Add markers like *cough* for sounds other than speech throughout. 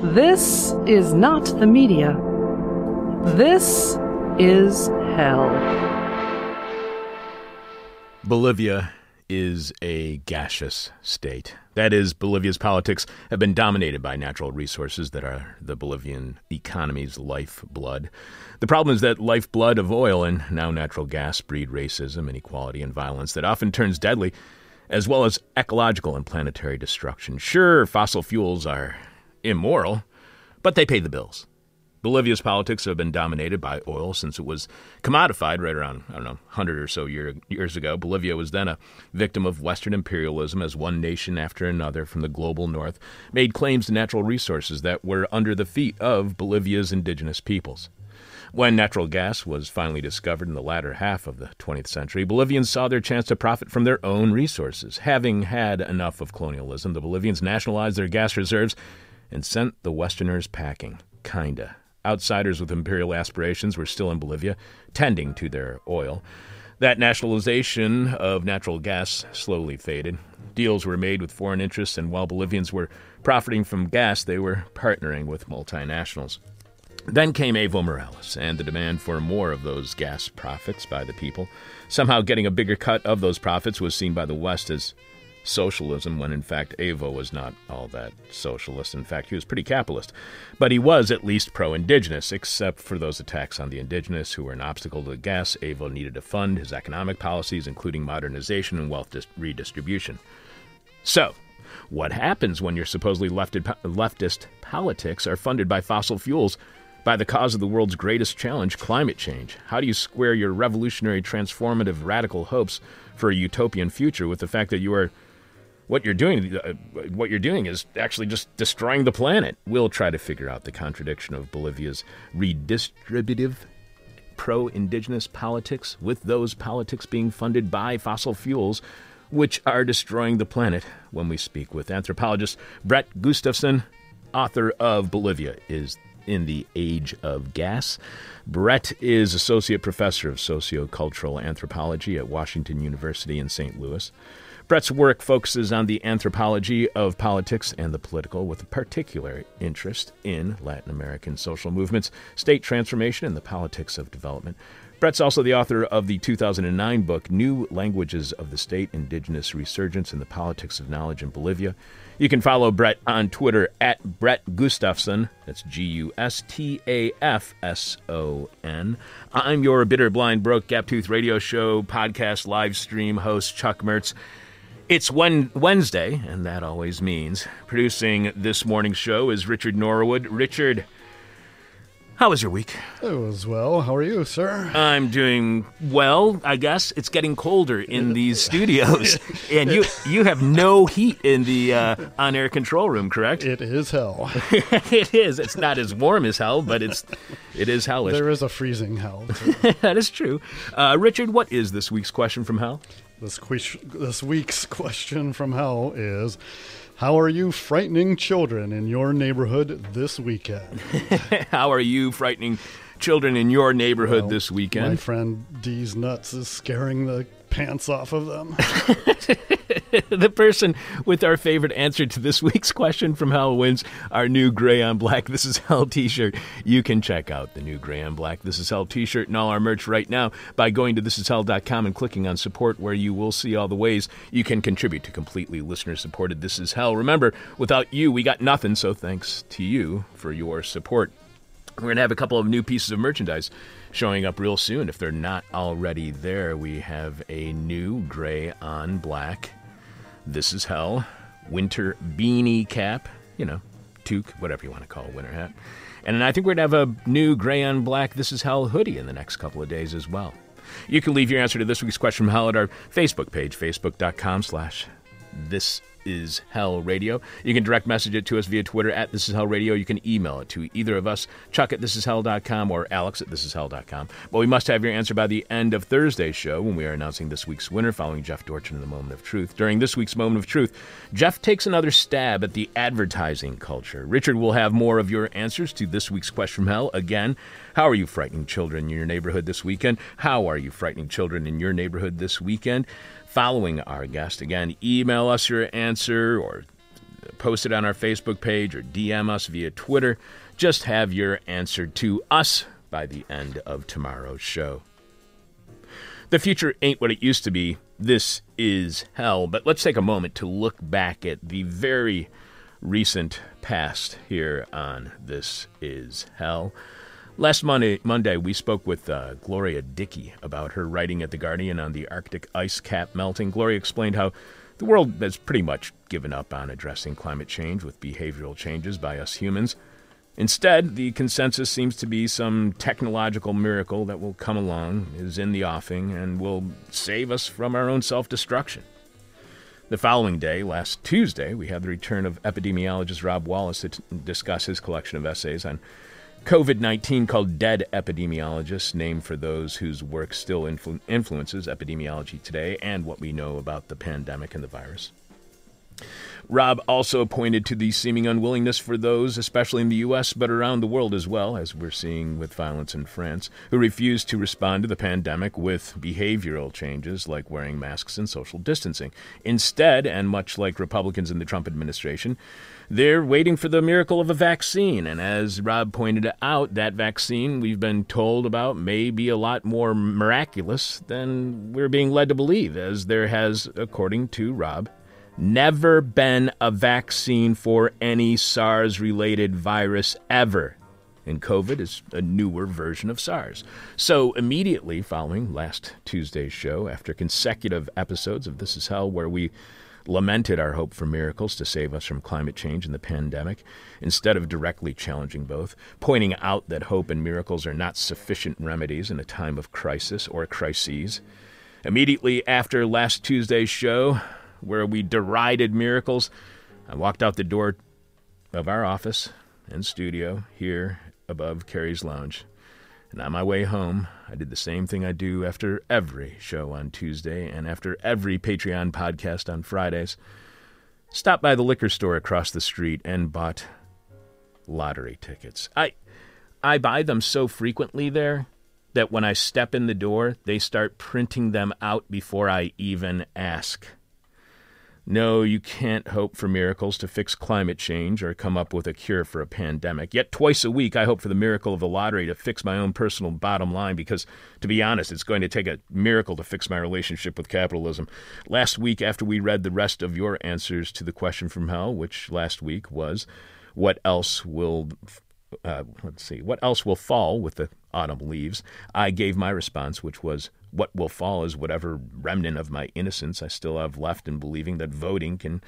This is not the media. This is hell. Bolivia is a gaseous state. That is, Bolivia's politics have been dominated by natural resources that are the Bolivian economy's lifeblood. The problem is that lifeblood of oil and now natural gas breed racism, inequality, and violence that often turns deadly, as well as ecological and planetary destruction. Sure, fossil fuels are immoral, but they pay the bills. Bolivia's politics have been dominated by oil since it was commodified right around, I don't know, 100 or so year, years ago. Bolivia was then a victim of Western imperialism as one nation after another from the global north made claims to natural resources that were under the feet of Bolivia's indigenous peoples. When natural gas was finally discovered in the latter half of the 20th century, Bolivians saw their chance to profit from their own resources. Having had enough of colonialism, the Bolivians nationalized their gas reserves and sent the Westerners packing. Kinda. Outsiders with imperial aspirations were still in Bolivia, tending to their oil. That nationalization of natural gas slowly faded. Deals were made with foreign interests, and while Bolivians were profiting from gas, they were partnering with multinationals. Then came Evo Morales and the demand for more of those gas profits by the people. Somehow, getting a bigger cut of those profits was seen by the West as socialism when in fact Evo was not all that socialist. In fact, he was pretty capitalist. But he was at least pro indigenous, except for those attacks on the indigenous who were an obstacle to the gas. Evo needed to fund his economic policies, including modernization and wealth dis- redistribution. So, what happens when your supposedly leftist politics are funded by fossil fuels? By the cause of the world's greatest challenge, climate change. How do you square your revolutionary, transformative, radical hopes for a utopian future with the fact that you are what you're doing uh, what you're doing is actually just destroying the planet. We'll try to figure out the contradiction of Bolivia's redistributive pro-indigenous politics with those politics being funded by fossil fuels which are destroying the planet when we speak with anthropologist Brett Gustafson, author of Bolivia is in the Age of Gas. Brett is Associate Professor of Sociocultural Anthropology at Washington University in St. Louis. Brett's work focuses on the anthropology of politics and the political, with a particular interest in Latin American social movements, state transformation, and the politics of development. Brett's also the author of the 2009 book, New Languages of the State Indigenous Resurgence in the Politics of Knowledge in Bolivia. You can follow Brett on Twitter at Brett Gustafson. That's G U S T A F S O N. I'm your bitter, blind, broke, gap tooth radio show podcast live stream host, Chuck Mertz. It's Wednesday, and that always means producing this morning's show is Richard Norwood. Richard, how was your week? It was well. How are you, sir? I'm doing well, I guess. It's getting colder in *laughs* these studios, and you you have no heat in the uh, on-air control room, correct? It is hell. *laughs* *laughs* it is. It's not as warm as hell, but it's it is hellish. There is a freezing hell. that is true. Uh, Richard, what is this week's question from hell? This, this week's question from hell is How are you frightening children in your neighborhood this weekend? *laughs* How are you frightening children in your neighborhood well, this weekend? My friend D's Nuts is scaring the pants off of them. *laughs* *laughs* the person with our favorite answer to this week's question from Hell wins our new Gray on Black This Is Hell t shirt. You can check out the new Gray on Black This Is Hell t shirt and all our merch right now by going to thisishell.com and clicking on support, where you will see all the ways you can contribute to completely listener supported This Is Hell. Remember, without you, we got nothing, so thanks to you for your support. We're going to have a couple of new pieces of merchandise showing up real soon. If they're not already there, we have a new gray on black. This is hell. Winter beanie cap, you know, toque, whatever you want to call a winter hat. And I think we're going to have a new gray on black This Is Hell hoodie in the next couple of days as well. You can leave your answer to this week's question from hell at our Facebook page, facebook.com slash this is Hell Radio. You can direct message it to us via Twitter at This Is Hell Radio. You can email it to either of us, Chuck at thisishell.com or Alex at thisishell.com. But we must have your answer by the end of Thursday's show when we are announcing this week's winner following Jeff Dorchen in the Moment of Truth. During this week's Moment of Truth, Jeff takes another stab at the advertising culture. Richard will have more of your answers to this week's question from hell. Again, how are you frightening children in your neighborhood this weekend? How are you frightening children in your neighborhood this weekend? Following our guest. Again, email us your answer or post it on our Facebook page or DM us via Twitter. Just have your answer to us by the end of tomorrow's show. The future ain't what it used to be. This is hell. But let's take a moment to look back at the very recent past here on This Is Hell. Last Monday, Monday we spoke with uh, Gloria Dickie about her writing at The Guardian on the Arctic ice cap melting. Gloria explained how the world has pretty much given up on addressing climate change with behavioral changes by us humans. Instead, the consensus seems to be some technological miracle that will come along, is in the offing, and will save us from our own self destruction. The following day, last Tuesday, we had the return of epidemiologist Rob Wallace to t- discuss his collection of essays on COVID 19 called Dead Epidemiologists, named for those whose work still influ- influences epidemiology today and what we know about the pandemic and the virus. Rob also pointed to the seeming unwillingness for those, especially in the U.S., but around the world as well, as we're seeing with violence in France, who refuse to respond to the pandemic with behavioral changes like wearing masks and social distancing. Instead, and much like Republicans in the Trump administration, they're waiting for the miracle of a vaccine. And as Rob pointed out, that vaccine we've been told about may be a lot more miraculous than we're being led to believe, as there has, according to Rob, never been a vaccine for any SARS related virus ever. And COVID is a newer version of SARS. So, immediately following last Tuesday's show, after consecutive episodes of This Is Hell, where we lamented our hope for miracles to save us from climate change and the pandemic, instead of directly challenging both, pointing out that hope and miracles are not sufficient remedies in a time of crisis or crises. Immediately after last Tuesday's show, where we derided miracles, I walked out the door of our office and studio here above Carrie's Lounge. And on my way home, I did the same thing I do after every show on Tuesday and after every Patreon podcast on Fridays. Stopped by the liquor store across the street and bought lottery tickets. I I buy them so frequently there that when I step in the door, they start printing them out before I even ask. No, you can't hope for miracles to fix climate change or come up with a cure for a pandemic. Yet twice a week, I hope for the miracle of the lottery to fix my own personal bottom line because, to be honest, it's going to take a miracle to fix my relationship with capitalism. Last week, after we read the rest of your answers to the question from hell, which last week was, what else will uh, let's see, what else will fall with the autumn leaves? I gave my response, which was, what will fall is whatever remnant of my innocence I still have left in believing that voting can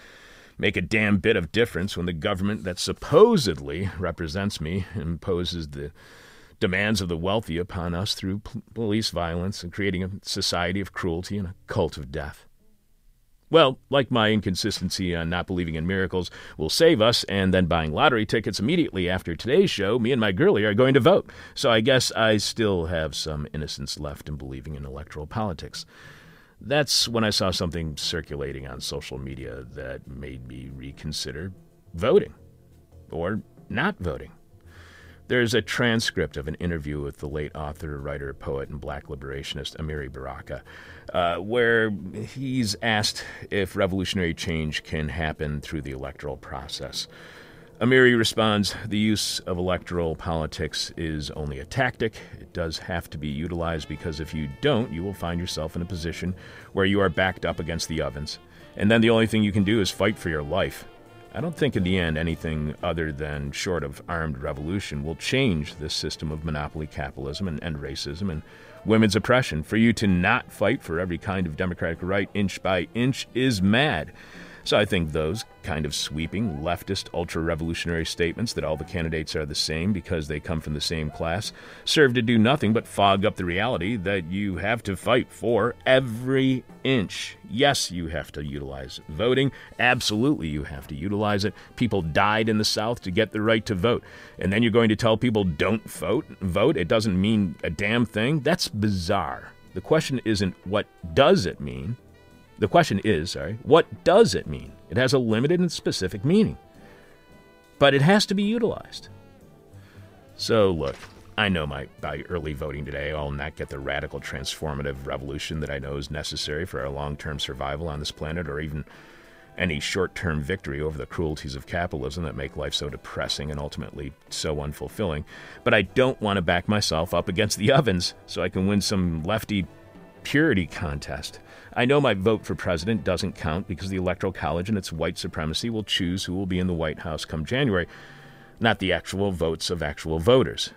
make a damn bit of difference when the government that supposedly represents me imposes the demands of the wealthy upon us through police violence and creating a society of cruelty and a cult of death. Well, like my inconsistency on not believing in miracles will save us, and then buying lottery tickets immediately after today's show, me and my girlie are going to vote. So I guess I still have some innocence left in believing in electoral politics. That's when I saw something circulating on social media that made me reconsider voting or not voting. There's a transcript of an interview with the late author, writer, poet, and black liberationist Amiri Baraka, uh, where he's asked if revolutionary change can happen through the electoral process. Amiri responds The use of electoral politics is only a tactic. It does have to be utilized because if you don't, you will find yourself in a position where you are backed up against the ovens. And then the only thing you can do is fight for your life. I don't think in the end anything other than short of armed revolution will change this system of monopoly capitalism and, and racism and women's oppression. For you to not fight for every kind of democratic right inch by inch is mad. So I think those kind of sweeping leftist ultra revolutionary statements that all the candidates are the same because they come from the same class serve to do nothing but fog up the reality that you have to fight for every inch. Yes, you have to utilize voting. Absolutely, you have to utilize it. People died in the South to get the right to vote. And then you're going to tell people don't vote? Vote? It doesn't mean a damn thing? That's bizarre. The question isn't what does it mean? The question is, sorry, what does it mean? It has a limited and specific meaning. But it has to be utilized. So, look, I know my, by early voting today, I'll not get the radical transformative revolution that I know is necessary for our long term survival on this planet or even any short term victory over the cruelties of capitalism that make life so depressing and ultimately so unfulfilling. But I don't want to back myself up against the ovens so I can win some lefty purity contest. I know my vote for president doesn't count because the Electoral College and its white supremacy will choose who will be in the White House come January, not the actual votes of actual voters.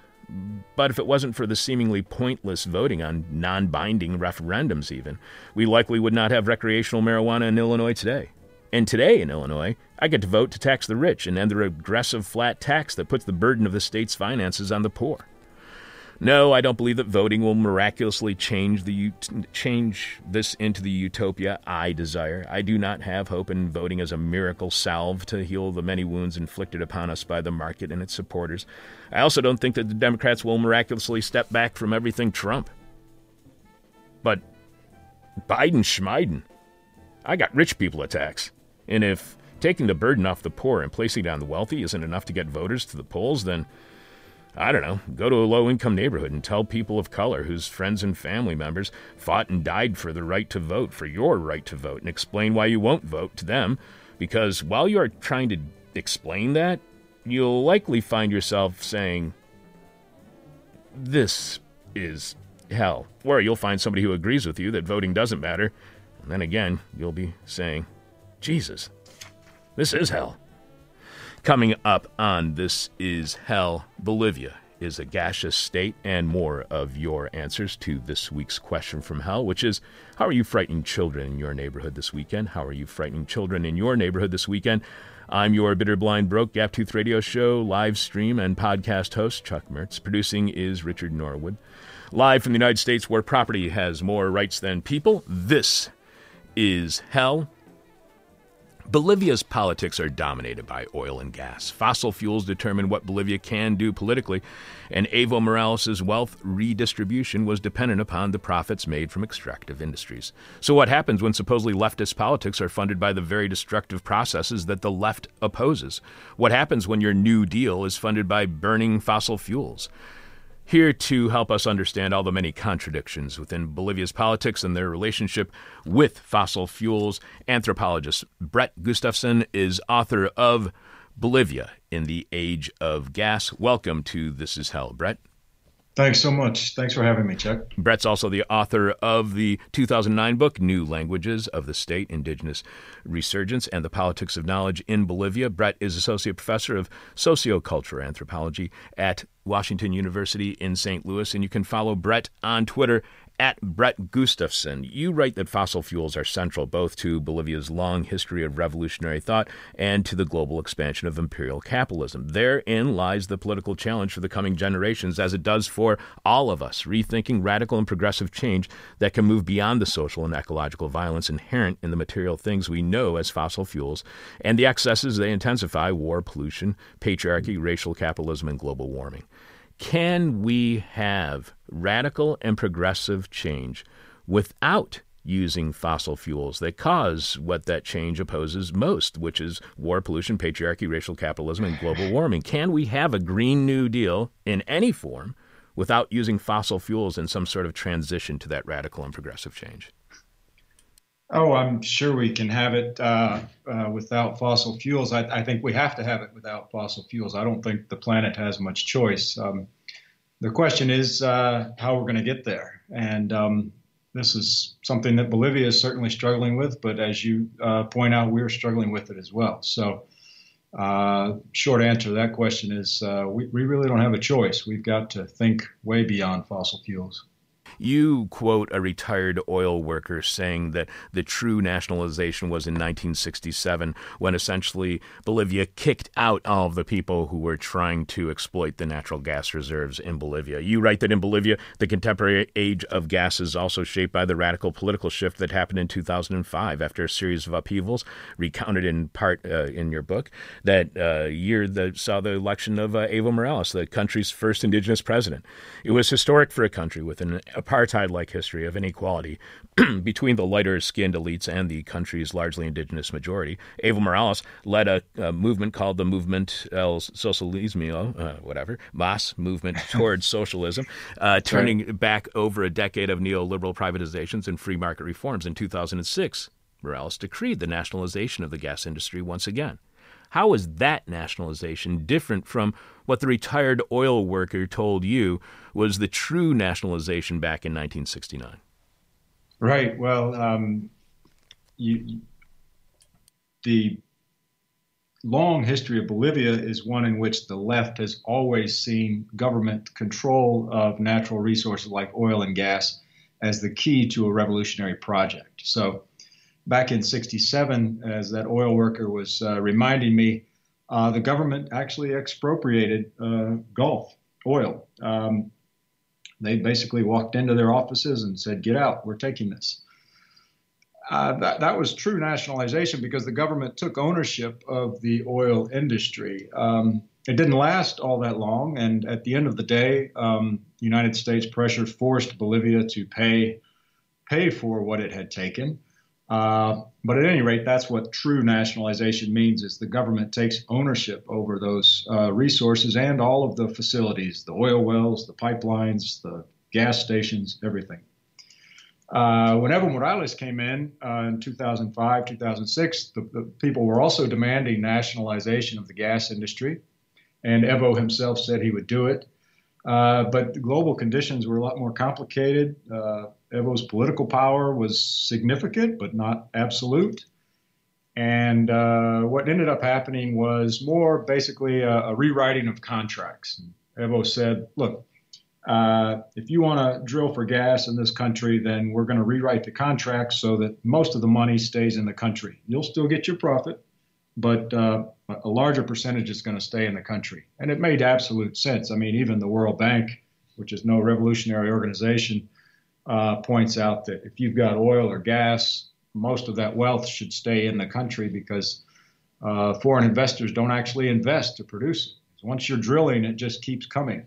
But if it wasn't for the seemingly pointless voting on non binding referendums, even, we likely would not have recreational marijuana in Illinois today. And today in Illinois, I get to vote to tax the rich and end the regressive flat tax that puts the burden of the state's finances on the poor. No, I don't believe that voting will miraculously change the change this into the utopia I desire. I do not have hope in voting as a miracle salve to heal the many wounds inflicted upon us by the market and its supporters. I also don't think that the Democrats will miraculously step back from everything Trump. But Biden Schmeiden. I got rich people attacks. And if taking the burden off the poor and placing it on the wealthy isn't enough to get voters to the polls, then I don't know, go to a low income neighborhood and tell people of color whose friends and family members fought and died for the right to vote, for your right to vote, and explain why you won't vote to them. Because while you are trying to explain that, you'll likely find yourself saying, This is hell. Or you'll find somebody who agrees with you that voting doesn't matter. And then again, you'll be saying, Jesus, this is hell. Coming up on This Is Hell, Bolivia is a gaseous state, and more of your answers to this week's question from hell, which is How are you frightening children in your neighborhood this weekend? How are you frightening children in your neighborhood this weekend? I'm your bitter, blind, broke Gap Tooth Radio Show live stream and podcast host, Chuck Mertz. Producing is Richard Norwood. Live from the United States, where property has more rights than people, this is hell. Bolivia's politics are dominated by oil and gas. Fossil fuels determine what Bolivia can do politically, and Evo Morales' wealth redistribution was dependent upon the profits made from extractive industries. So, what happens when supposedly leftist politics are funded by the very destructive processes that the left opposes? What happens when your New Deal is funded by burning fossil fuels? Here to help us understand all the many contradictions within Bolivia's politics and their relationship with fossil fuels, anthropologist Brett Gustafson is author of Bolivia in the Age of Gas. Welcome to This Is Hell, Brett. Thanks so much. Thanks for having me, Chuck. Brett's also the author of the 2009 book, New Languages of the State, Indigenous Resurgence, and the Politics of Knowledge in Bolivia. Brett is Associate Professor of Sociocultural Anthropology at Washington University in St. Louis, and you can follow Brett on Twitter at Brett Gustafson. You write that fossil fuels are central both to Bolivia's long history of revolutionary thought and to the global expansion of imperial capitalism. Therein lies the political challenge for the coming generations, as it does for all of us, rethinking radical and progressive change that can move beyond the social and ecological violence inherent in the material things we know as fossil fuels and the excesses they intensify war, pollution, patriarchy, racial capitalism, and global warming. Can we have radical and progressive change without using fossil fuels that cause what that change opposes most, which is war, pollution, patriarchy, racial capitalism, and global warming? Can we have a Green New Deal in any form without using fossil fuels in some sort of transition to that radical and progressive change? Oh, I'm sure we can have it uh, uh, without fossil fuels. I, I, think we have to have it without fossil fuels. I don't think the planet has much choice. Um, the question is uh, how we're going to get there. And um, this is something that Bolivia is certainly struggling with, but as you uh, point out, we're struggling with it as well. So, uh, short answer to that question is uh, we, we really don't have a choice. We've got to think way beyond fossil fuels. You quote a retired oil worker saying that the true nationalization was in 1967 when essentially Bolivia kicked out all of the people who were trying to exploit the natural gas reserves in Bolivia. You write that in Bolivia, the contemporary age of gas is also shaped by the radical political shift that happened in 2005 after a series of upheavals, recounted in part uh, in your book, that uh, year that saw the election of uh, Evo Morales, the country's first indigenous president. It was historic for a country with an apartheid like history of inequality *clears throat* between the lighter skinned elites and the country's largely indigenous majority. Evo Morales led a, a movement called the Movement El Socialismo, uh, whatever, MAS movement *laughs* towards socialism, uh, turning right. back over a decade of neoliberal privatizations and free market reforms. In 2006, Morales decreed the nationalization of the gas industry once again. How is that nationalization different from what the retired oil worker told you was the true nationalization back in 1969? Right. Well, um, you, the long history of Bolivia is one in which the left has always seen government control of natural resources like oil and gas as the key to a revolutionary project. So, back in 67, as that oil worker was uh, reminding me, uh, the government actually expropriated uh, Gulf oil. Um, they basically walked into their offices and said, Get out, we're taking this. Uh, that, that was true nationalization because the government took ownership of the oil industry. Um, it didn't last all that long, and at the end of the day, um, United States pressure forced Bolivia to pay pay for what it had taken. Uh, but at any rate, that's what true nationalization means: is the government takes ownership over those uh, resources and all of the facilities, the oil wells, the pipelines, the gas stations, everything. Uh, when Evo Morales came in uh, in 2005, 2006, the, the, people were also demanding nationalization of the gas industry, and Evo himself said he would do it. Uh, but global conditions were a lot more complicated. Uh, Evo's political power was significant, but not absolute. And uh, what ended up happening was more basically a, a rewriting of contracts. Evo said, look, uh, if you want to drill for gas in this country, then we're going to rewrite the contract so that most of the money stays in the country. You'll still get your profit, but uh, a larger percentage is going to stay in the country. And it made absolute sense. I mean, even the World Bank, which is no revolutionary organization, uh, points out that if you've got oil or gas, most of that wealth should stay in the country because uh, foreign investors don't actually invest to produce it. So once you're drilling, it just keeps coming.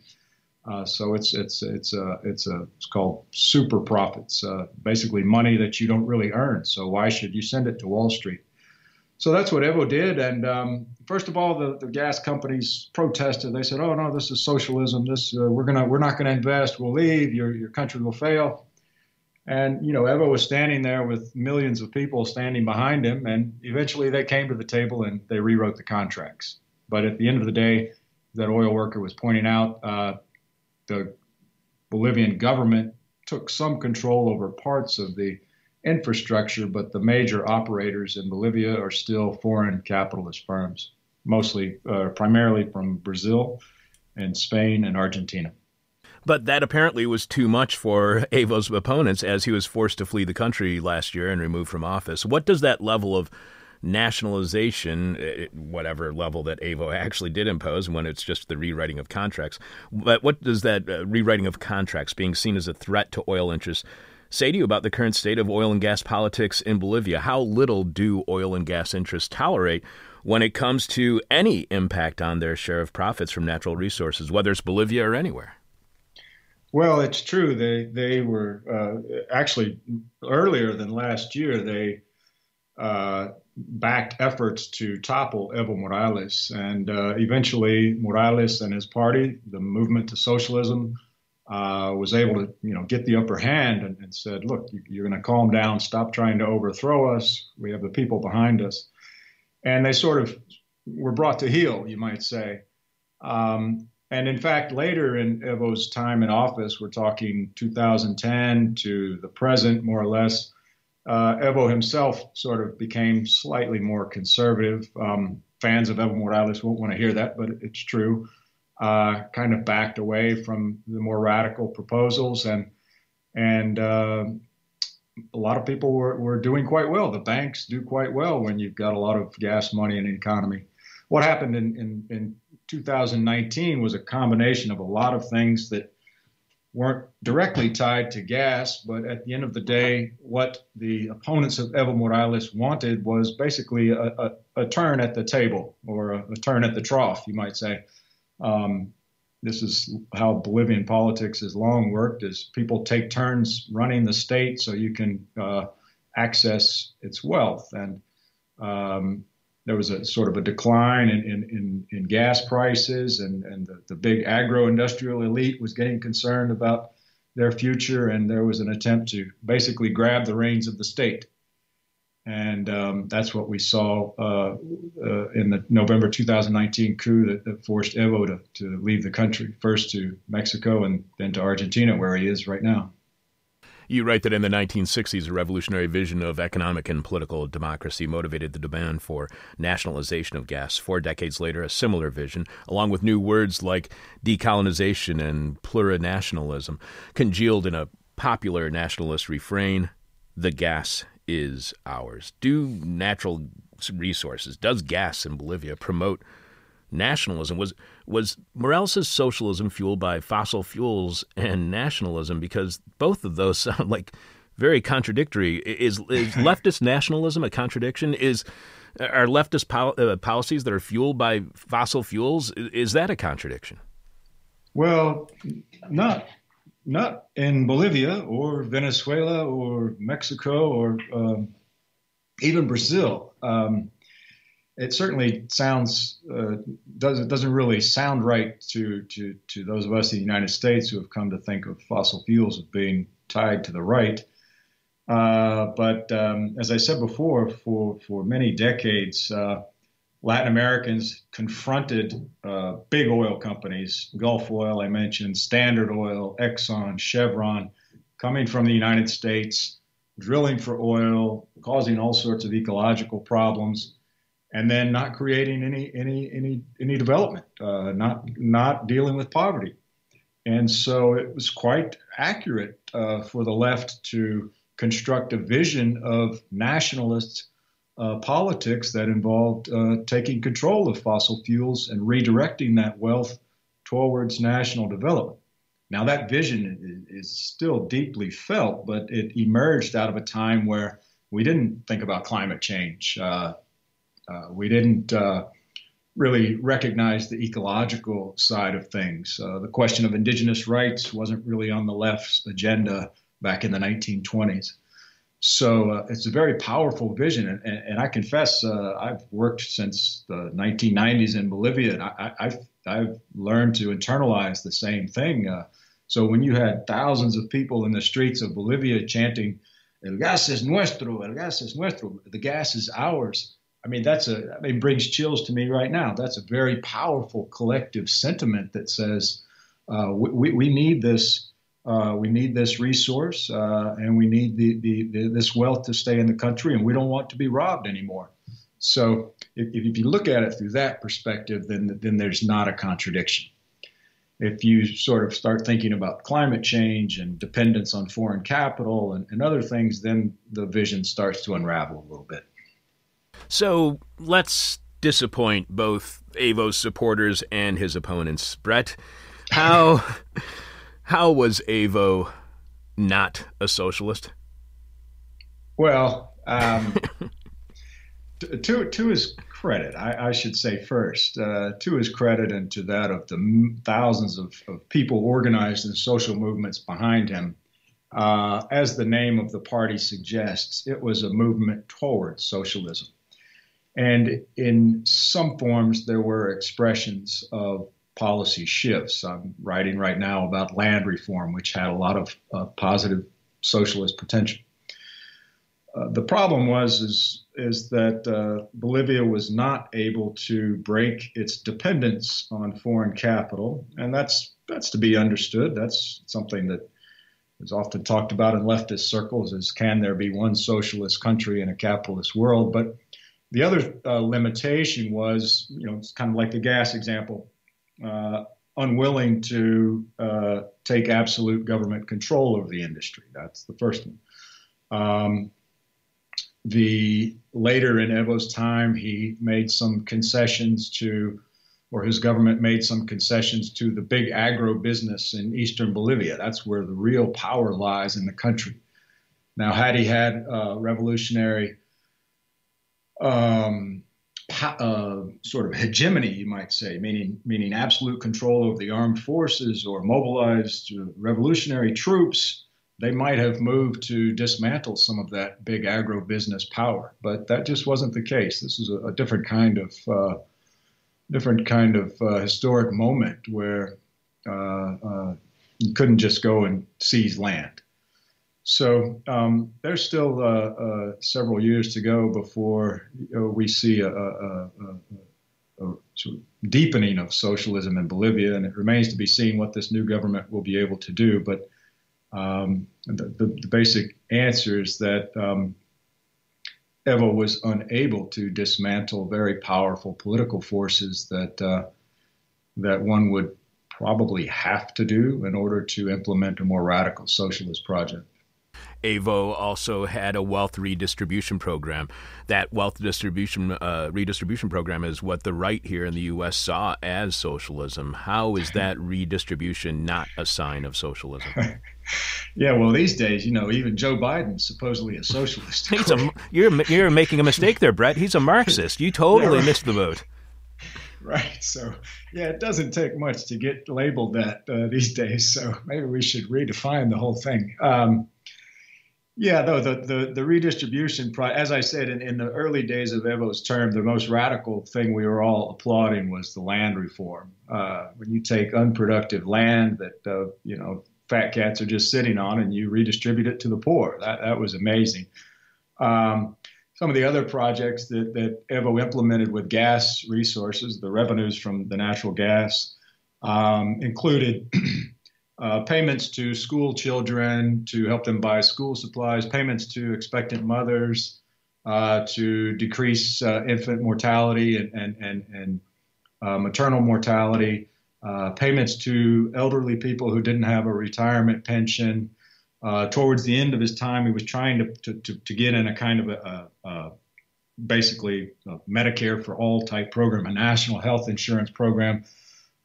Uh, so it's it's it's a it's a it's called super profits, uh, basically money that you don't really earn. So why should you send it to Wall Street? So that's what Evo did. And um, first of all, the, the gas companies protested. They said, "Oh no, this is socialism. This uh, we're gonna we're not gonna invest. We'll leave. Your your country will fail." And you know, Evo was standing there with millions of people standing behind him, and eventually they came to the table and they rewrote the contracts. But at the end of the day, that oil worker was pointing out, uh, the Bolivian government took some control over parts of the infrastructure, but the major operators in Bolivia are still foreign capitalist firms, mostly, uh, primarily from Brazil and Spain and Argentina. But that apparently was too much for Evo's opponents as he was forced to flee the country last year and removed from office. What does that level of nationalization, eh, whatever level that Evo actually did impose, when it's just the rewriting of contracts. But what does that uh, rewriting of contracts, being seen as a threat to oil interests, say to you about the current state of oil and gas politics in Bolivia? How little do oil and gas interests tolerate when it comes to any impact on their share of profits from natural resources, whether it's Bolivia or anywhere? Well, it's true. They they were uh, actually earlier than last year. They uh, backed efforts to topple Evo Morales. And uh, eventually, Morales and his party, the movement to socialism, uh, was able to, you know, get the upper hand and, and said, "Look, you, are going to calm down. Stop trying to overthrow us. We have the people behind us." And they sort of were brought to heel, you might say. Um, and in fact, later in Evo's time in office, we're talking 2010 to the present, more or less uh, Evo himself sort of became slightly more conservative. Um, fans of Evo Morales won't want to hear that, but it's true. Uh, kind of backed away from the more radical proposals, and and uh, a lot of people were, were doing quite well. The banks do quite well when you've got a lot of gas money in the economy. What happened in, in, in 2019 was a combination of a lot of things that weren't directly tied to gas, but at the end of the day, what the opponents of Evo Morales wanted was basically a, a, a turn at the table or a, a, turn at the trough, you might say. Um, this is how Bolivian politics has long worked: is people take turns running the state so you can uh, access its wealth, and um, there was a sort of a decline in, in, in, in gas prices, and, and the, the big agro industrial elite was getting concerned about their future, and there was an attempt to basically grab the reins of the state. And um, that's what we saw uh, uh, in the November 2019 coup that, that forced Evo to, to leave the country, first to Mexico and then to Argentina, where he is right now. You write that in the 1960s, a revolutionary vision of economic and political democracy motivated the demand for nationalization of gas. Four decades later, a similar vision, along with new words like decolonization and plurinationalism, congealed in a popular nationalist refrain the gas is ours. Do natural resources, does gas in Bolivia promote nationalism? Was was Morales' socialism fueled by fossil fuels and nationalism? Because both of those *laughs* sound like very contradictory. Is, is *laughs* leftist nationalism a contradiction? Is are leftist pol- uh, policies that are fueled by fossil fuels is that a contradiction? Well, not not in Bolivia or Venezuela or Mexico or um, even Brazil. Um, it certainly sounds uh, does doesn't really sound right to to to those of us in the United States who have come to think of fossil fuels as being tied to the right. Uh, but um, as I said before, for for many decades, uh, Latin Americans confronted uh, big oil companies, Gulf Oil, I mentioned, Standard Oil, Exxon, Chevron, coming from the United States, drilling for oil, causing all sorts of ecological problems and then not creating any any any any development, uh, not not dealing with poverty, and so it was quite accurate uh, for the left to construct a vision of nationalist uh, politics that involved uh, taking control of fossil fuels and redirecting that wealth towards national development. Now that vision is, still deeply felt, but it emerged out of a time where we didn't think about climate change. Uh, uh, we didn't uh, really recognize the ecological side of things. Uh, the question of indigenous rights wasn't really on the left's agenda back in the 1920s. So uh, it's a very powerful vision, and, and I confess uh, I've worked since the 1990s in Bolivia, and I, have I've learned to internalize the same thing. Uh, so when you had thousands of people in the streets of Bolivia chanting, "El gas es nuestro, el gas es nuestro," the gas is ours, I mean, that's a, I mean, brings chills to me right now. That's a very powerful collective sentiment that says uh, we, we need this, uh, we need this resource, uh, and we need the, the, the, this wealth to stay in the country, and we don't want to be robbed anymore. So, if, if you look at it through that perspective, then then there's not a contradiction. If you sort of start thinking about climate change and dependence on foreign capital and, and other things, then the vision starts to unravel a little bit. So let's disappoint both Evo's supporters and his opponents. Brett, how how was Evo not a socialist? Well, um, *laughs* to to his credit, I, I should say first, uh, to his credit and to that of the thousands of, of people organized in social movements behind him, uh, as the name of the party suggests, it was a movement towards socialism. And in some forms, there were expressions of policy shifts. I'm writing right now about land reform, which had a lot of uh, positive socialist potential. Uh, the problem was is is that uh, Bolivia was not able to break its dependence on foreign capital, and that's that's to be understood. That's something that is often talked about in leftist circles: is can there be one socialist country in a capitalist world? But the other uh, limitation was, you know, it's kind of like the gas example, unwilling to uh, take absolute government control over the industry. That's the first one. Um, the later in Evo's time, he made some concessions to, or his government made some concessions to the big agro business in eastern Bolivia. That's where the real power lies in the country. Now, had he had a revolutionary um, uh, sort of hegemony, you might say, meaning meaning absolute control over the armed forces or mobilized revolutionary troops, they might have moved to dismantle some of that big agro-business power. But that just wasn't the case. This is a, a different kind of uh, different kind of uh, historic moment where uh, uh, you couldn't just go and seize land. So um, there's still uh, uh, several years to go before you know, we see a, a, a, a sort of deepening of socialism in Bolivia, and it remains to be seen what this new government will be able to do. But um, the, the, the, basic answer is that um, Evo was unable to dismantle very powerful political forces that uh, that one would probably have to do in order to implement a more radical socialist project. Evo also had a wealth redistribution program. That wealth distribution uh, redistribution program is what the right here in the U.S. saw as socialism. How is that *laughs* redistribution not a sign of socialism? *laughs* yeah, well, these days, you know, even Joe Biden's supposedly a socialist. *laughs* He's a, you're you're making a mistake there, Brett. He's a Marxist. You totally missed the boat. Right. So, yeah, it doesn't take much to get labeled that uh, these days. So maybe we should redefine the whole thing. Um, yeah, though the, the, the redistribution, as I said in, in the early days of Evo's term, the most radical thing we were all applauding was the land reform. Uh, when you take unproductive land that uh, you know fat cats are just sitting on and you redistribute it to the poor, that that was amazing. Um, some of the other projects that, that Evo implemented with gas resources, the revenues from the natural gas, um, included *clears throat* uh, payments to school children to help them buy school supplies, payments to expectant mothers uh, to decrease uh, infant mortality and, and, and, and uh, maternal mortality, uh, payments to elderly people who didn't have a retirement pension. Uh, towards the end of his time, he was trying to, to, to, to get in a kind of a, a, a basically a Medicare for all type program, a national health insurance program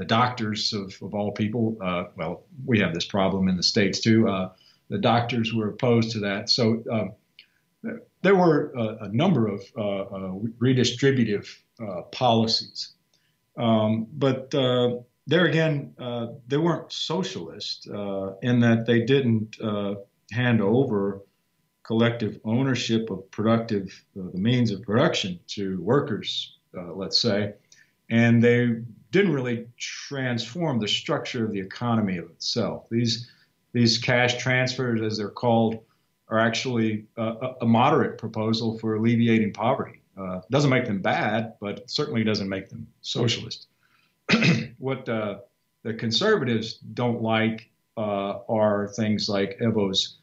the doctors of, of all people, uh, well, we have this problem in the States too. Uh, the doctors were opposed to that. So um, there were a, a number of uh, uh redistributive uh, policies. Um, but there again, they weren't socialist in that they didn't hand over collective ownership of productive, the means of production to workers, let's say. And they didn't really transform the structure of the economy of itself. These these cash transfers, as they're called, are actually a, a moderate proposal for alleviating poverty. Uh, doesn't make them bad, but certainly doesn't make them socialist. *clears throat* what uh, the conservatives don't like uh, are things like Evo's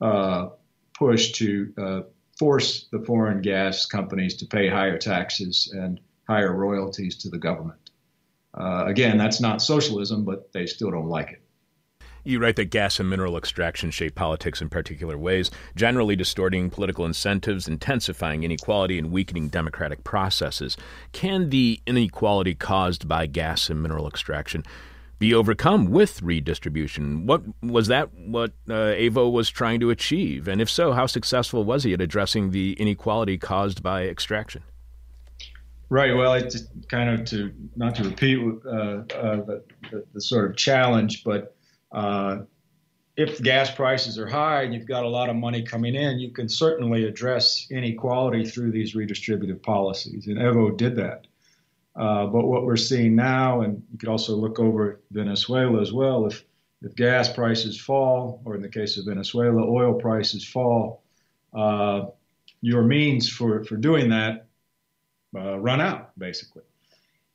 uh, push to uh, force the foreign gas companies to pay higher taxes and higher royalties to the government. Uh, again, that's not socialism, but they still don't like it. You write that gas and mineral extraction shape politics in particular ways, generally distorting political incentives, intensifying inequality, and weakening democratic processes. Can the inequality caused by gas and mineral extraction be overcome with redistribution? What was that what uh, Evo was trying to achieve? And if so, how successful was he at addressing the inequality caused by extraction? Right. Well, it's kind of to not to repeat uh, uh, the, the, the, sort of challenge, but uh, if gas prices are high and you've got a lot of money coming in, you can certainly address inequality through these redistributive policies, and Evo did that. Uh, but what we're seeing now, and you could also look over Venezuela as well, if if gas prices fall, or in the case of Venezuela, oil prices fall, uh, your means for, for doing that uh, run out, basically.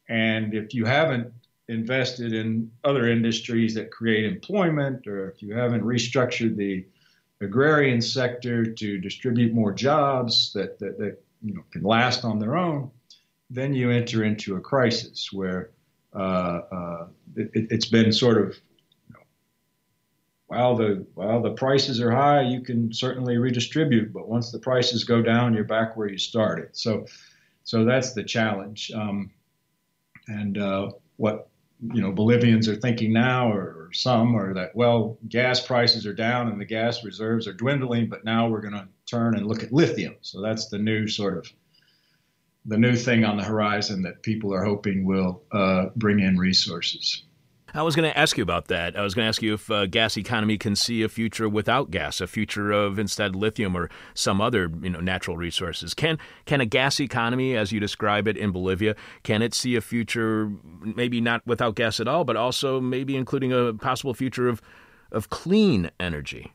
And if you haven't invested in other industries that create employment, or if you haven't restructured the agrarian sector to distribute more jobs that, that, that you know, can last on their own, then you enter into a crisis where uh, uh, it, has been sort of while the while the prices are high, you can certainly redistribute, but once the prices go down, you're back where you started. So so that's the challenge. Um, and uh, what you know Bolivians are thinking now, or, some, are that well, gas prices are down and the gas reserves are dwindling, but now we're going to turn and look at lithium. So that's the new sort of the new thing on the horizon that people are hoping will uh, bring in resources. I was going to ask you about that. I was going to ask you if uh, gas economy can see a future without gas, a future of instead lithium or some other you know natural resources. Can can a gas economy, as you describe it in Bolivia, can it see a future maybe not without gas at all, but also maybe including a possible future of of clean energy?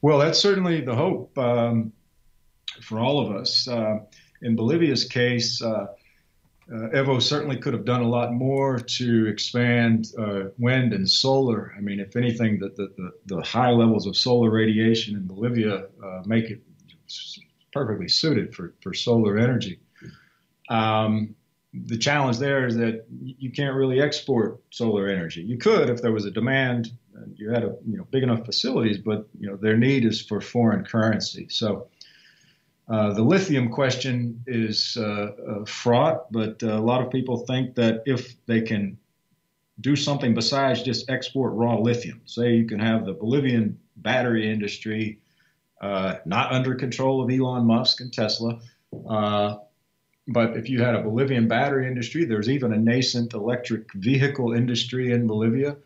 Well, that's certainly the hope um, for all of us. Uh, in Bolivia's case, uh, uh, Evo certainly could have done a lot more to expand uh, wind and solar. I mean, if anything, the, the, the, high levels of solar radiation in Bolivia uh, make it perfectly suited for, for solar energy. Um, the challenge there is that you can't really export solar energy. You could if there was a demand and you had a you know big enough facilities, but you know their need is for foreign currency. So uh, the lithium question is uh, uh, fraught, but a lot of people think that if they can do something besides just export raw lithium, say you can have the Bolivian battery industry not under control of Elon Musk and Tesla. but if you had a Bolivian battery industry, there's even a nascent electric vehicle industry in Bolivia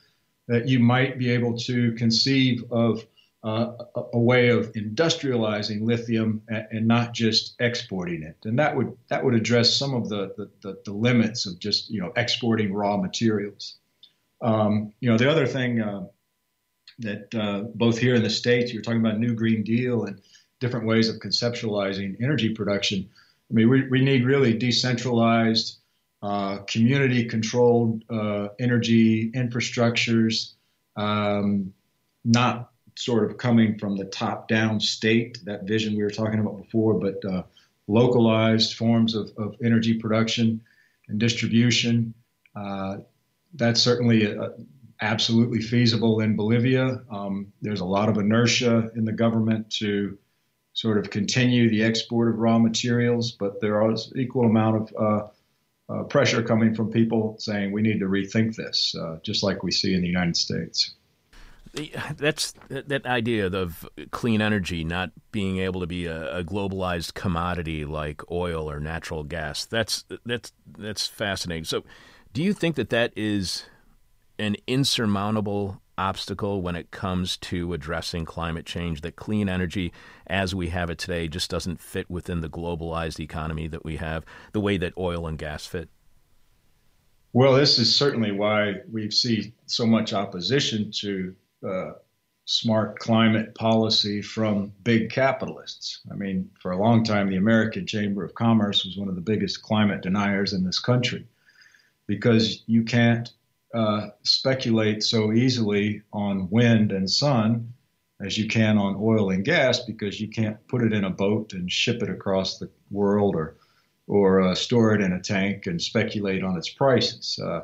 that you might be able to conceive of uh, a, way of industrializing lithium and, and, not just exporting it. And that would that would address some of the the, the, the limits of just you know exporting raw materials. Um, you know the other thing uh, that uh, both here in the states you're talking about new green deal and different ways of conceptualizing energy production. I mean we, we need really decentralized, uh, community controlled uh, energy infrastructures. Um, not sort of coming from the top down state, that vision we were talking about before, but uh, localized forms of, of energy production and distribution. Uh, that's certainly a, uh, absolutely feasible in Bolivia. Um, there's a lot of inertia in the government to sort of continue the export of raw materials, but there is equal amount of uh, uh, pressure coming from people saying we need to rethink this, uh, just like we see in the United States that's that idea of clean energy not being able to be a, a, globalized commodity like oil or natural gas. That's that's that's fascinating. So, do you think that that is an insurmountable obstacle when it comes to addressing climate change? That clean energy, as we have it today, just doesn't fit within the globalized economy that we have, the way that oil and gas fit. Well, this is certainly why we see so much opposition to uh, smart climate policy from big capitalists. I mean, for a long time, the American Chamber of Commerce was one of the biggest climate deniers in this country because you can't uh, speculate so easily on wind and sun as you can on oil and gas because you can't put it in a boat and ship it across the world or or uh, store it in a tank and speculate on its prices. Uh,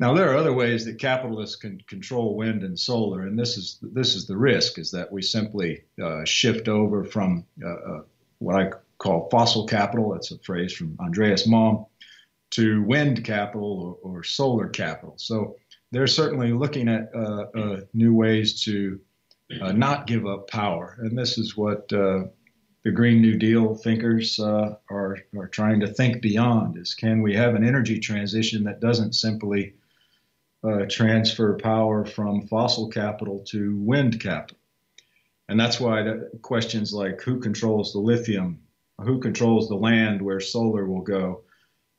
now there are other ways that capitalists can control wind and solar, and this is this is the risk: is that we simply uh, shift over from uh, uh, what I call fossil capital. That's a phrase from Andreas Malm to wind capital or, or solar capital. So they're certainly looking at uh, uh, new ways to uh, not give up power, and this is what the Green New Deal thinkers are are trying to think beyond: is can we have an energy transition that doesn't simply uh, transfer power from fossil capital to wind capital. And that's why the questions like who controls the lithium, who controls the land where solar will go,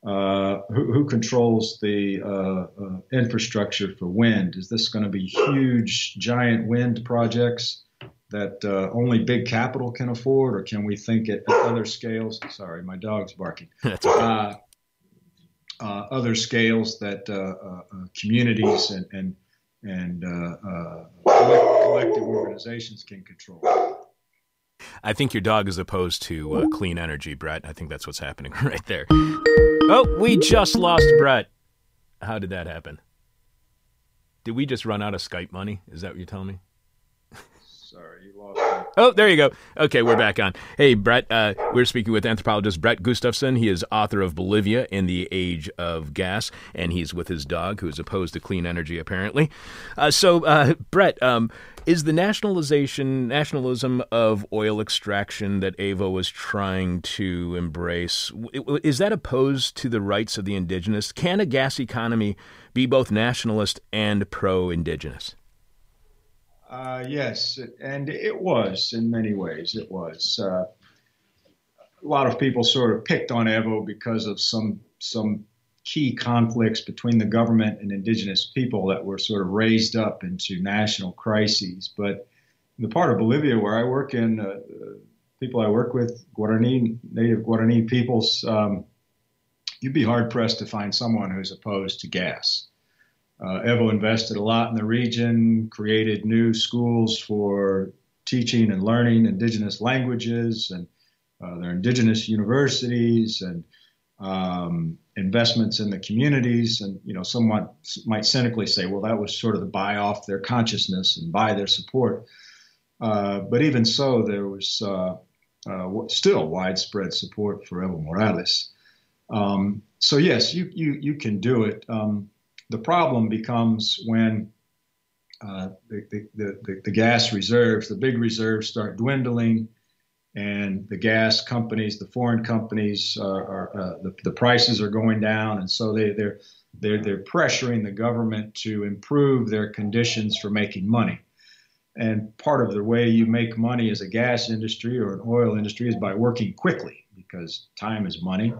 uh, who, who, controls the uh, uh infrastructure for wind? Is this going to be huge, giant wind projects that uh, only big capital can afford, or can we think at, at other scales? Sorry, my dog's barking. *laughs* Uh, uh, other scales that uh, uh, communities and and, and collective organizations can control. I think your dog is opposed to uh, clean energy, Brett. I think that's what's happening *laughs* right there. Oh, we just lost Brett. How did that happen? Did we just run out of Skype money? Is that what you're telling me? Sorry, you lost. Oh, there you go. Okay, we're back on. Hey, Brett, uh, we're speaking with anthropologist Brett Gustafson. He is author of Bolivia in the Age of Gas, and he's with his dog, who is opposed to clean energy, apparently. Uh, so, uh, Brett, um, is the nationalization, nationalism of oil extraction that Evo was trying to embrace, is that opposed to the rights of the indigenous? Can a gas economy be both nationalist and pro-indigenous? Uh, yes, and it was in many ways. It was. Uh, a lot of people sort of picked on Evo because of some some key conflicts between the government and indigenous people that were sort of raised up into national crises. But the part of Bolivia where I work in, uh, people I work with, Guarani, native Guarani peoples, um, you'd be hard pressed to find someone who's opposed to gas. Uh, Evo invested a lot in the region, created new schools for teaching and learning indigenous languages, and uh, their indigenous universities, and um, investments in the communities. And you know, someone might cynically say, "Well, that was sort of the buy off their consciousness and buy their support." Uh, but even so, there was uh, uh, still widespread support for Evo Morales. Um, so yes, you you you can do it. Um, the problem becomes when uh, the, the, the, the, gas reserves, the big reserves, start dwindling, and the gas companies, the foreign companies, are uh, the, the prices are going down, and so they they're they're they're pressuring the government to improve their conditions for making money. And part of the way you make money as a gas industry or an oil industry is by working quickly because time is money.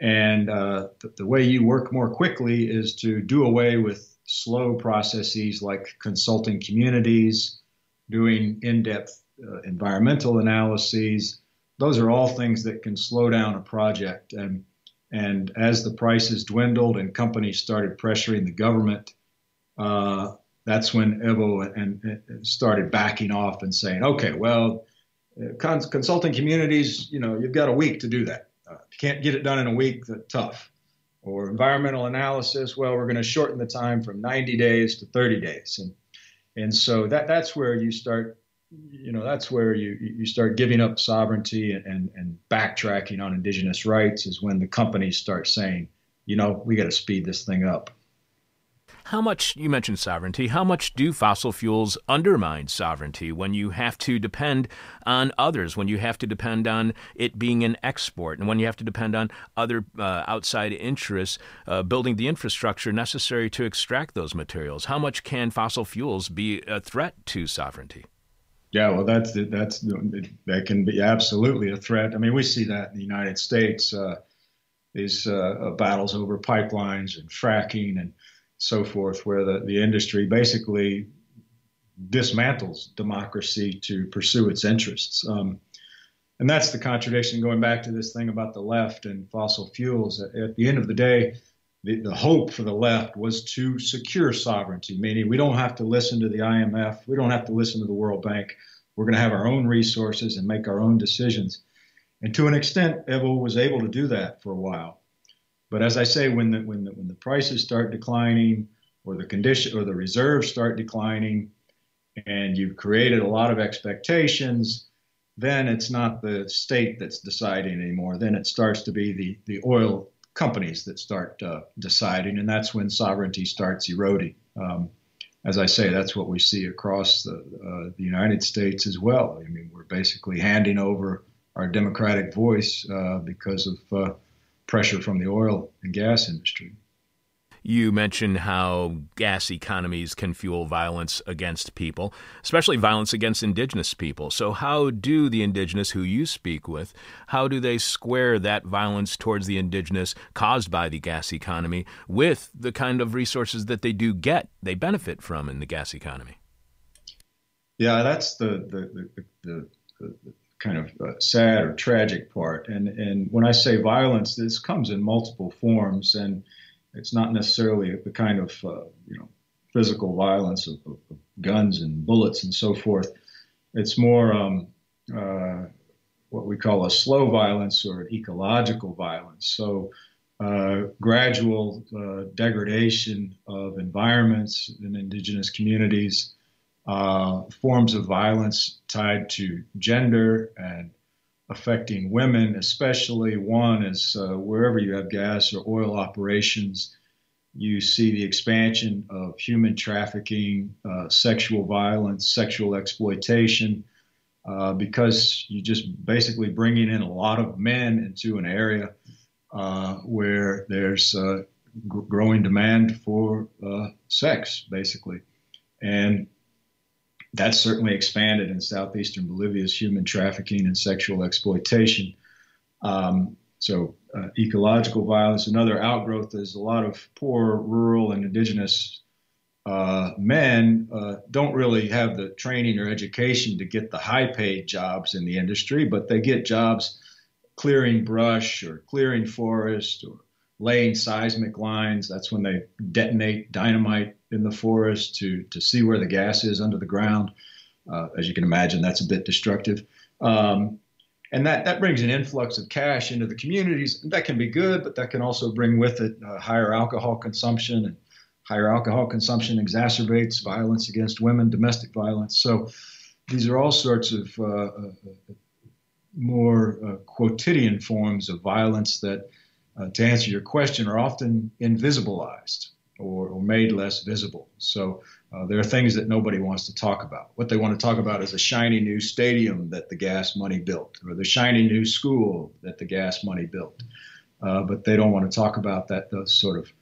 And uh, the, the, way you work more quickly is to do away with slow processes like consulting communities, doing in depth uh, environmental analyses. Those are all things that can slow down a project. And, and as the prices dwindled and companies started pressuring the government, uh, that's when Evo and, and, started backing off and saying, okay, well, uh, cons- consulting communities, you know, you've got a week to do that. You can't get it done in a week, that's tough. Or environmental analysis, well, we're going to shorten the time from 90 days to 30 days. And, and so that, that's where you start, you know, that's where you, you start giving up sovereignty and, and backtracking on indigenous rights is when the companies start saying, you know, we got to speed this thing up. How much, you mentioned sovereignty, how much do fossil fuels undermine sovereignty when you have to depend on others, when you have to depend on it being an export, and when you have to depend on other uh, outside interests uh, building the infrastructure necessary to extract those materials? How much can fossil fuels be a threat to sovereignty? Yeah, well, that's that's that can be absolutely a threat. I mean, we see that in the United States. Uh, these uh, battles over pipelines and fracking and so forth, where the, the industry basically dismantles democracy to pursue its interests. Um, and that's the contradiction going back to this thing about the left and fossil fuels. At, the end of the day, the, the, hope for the left was to secure sovereignty, meaning we don't have to listen to the IMF, we don't have to listen to the World Bank. We're going to have our own resources and make our own decisions. And to an extent, Evo was able to do that for a while. But as I say, when the when the when the prices start declining, or the condition or the reserves start declining, and you've created a lot of expectations, then it's not the state that's deciding anymore. Then it starts to be the the oil companies that start uh, deciding, and that's when sovereignty starts eroding. Um, as I say, that's what we see across the, uh, the United States as well. I mean, we're basically handing over our democratic voice uh, because of uh, pressure from the oil and gas industry. You mentioned how gas economies can fuel violence against people, especially violence against indigenous people. So, how do the indigenous who you speak with, how do they square that violence towards the indigenous caused by the gas economy with the kind of resources that they do get, they benefit from in the gas economy? Yeah, that's the the the, the, the kind of uh, sad or tragic part. And and when I say violence, this comes in multiple forms, and it's not necessarily the kind of uh, you know physical violence of, of, guns and bullets and so forth. It's more um, uh, what we call a slow violence or ecological violence. So. Uh, gradual uh, degradation of environments in indigenous communities, uh, forms of violence tied to gender and affecting women, especially. One is uh, wherever you have gas or oil operations, you see the expansion of human trafficking, uh, sexual violence, sexual exploitation, uh, because you're just basically bringing in a lot of men into an area uh, where there's uh, g- growing demand for sex, basically. And that's certainly expanded in southeastern Bolivia's human trafficking and sexual exploitation. Um, so, uh, ecological violence, another outgrowth is a lot of poor rural and indigenous uh, men uh, don't really have the training or education to get the high paid jobs in the industry, but they get jobs clearing brush or clearing forest or laying seismic lines. That's when they detonate dynamite in the forest to, to see where the gas is under the ground. Uh, as you can imagine, that's a bit destructive. Um, and that, that brings an influx of cash into the communities. That can be good, but that can also bring with it uh, higher alcohol consumption. And higher alcohol consumption exacerbates violence against women, domestic violence. So these are all sorts of uh, uh, uh more uh, quotidian forms of violence that, uh, to answer your question, are often invisibilized or, or made less visible. So uh, there are things that nobody wants to talk about. What they want to talk about is a shiny new stadium that the gas money built, or the shiny new school that the gas money built. Uh, but they don't want to talk about that those sort of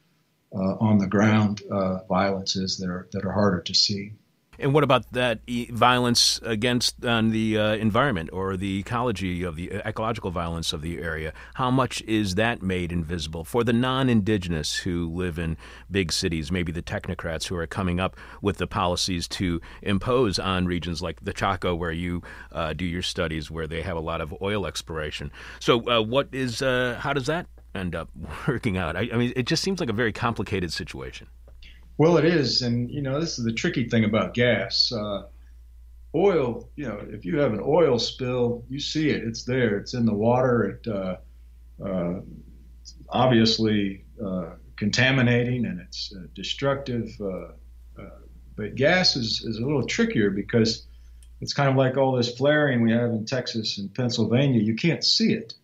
uh, on the ground uh, violences that are that are harder to see. And what about that violence against on the uh, environment or the ecology of the ecological violence of the area? How much is that made invisible for the non-indigenous who live in big cities? Maybe the technocrats who are coming up with the policies to impose on regions like the Chaco, where you uh, do your studies, where they have a lot of oil exploration. So, uh, what is uh, how does that end up *laughs* working out? I, I mean, it just seems like a very complicated situation. Well, it is, and you know this is the tricky thing about gas. Uh, oil, you know, if you have an oil spill, you see it. It's there. It's in the water. It uh, uh, obviously uh, contaminating and it's uh, destructive. Uh, but gas is, is a little trickier because it's kind of like all this flaring we have in Texas and Pennsylvania. You can't see it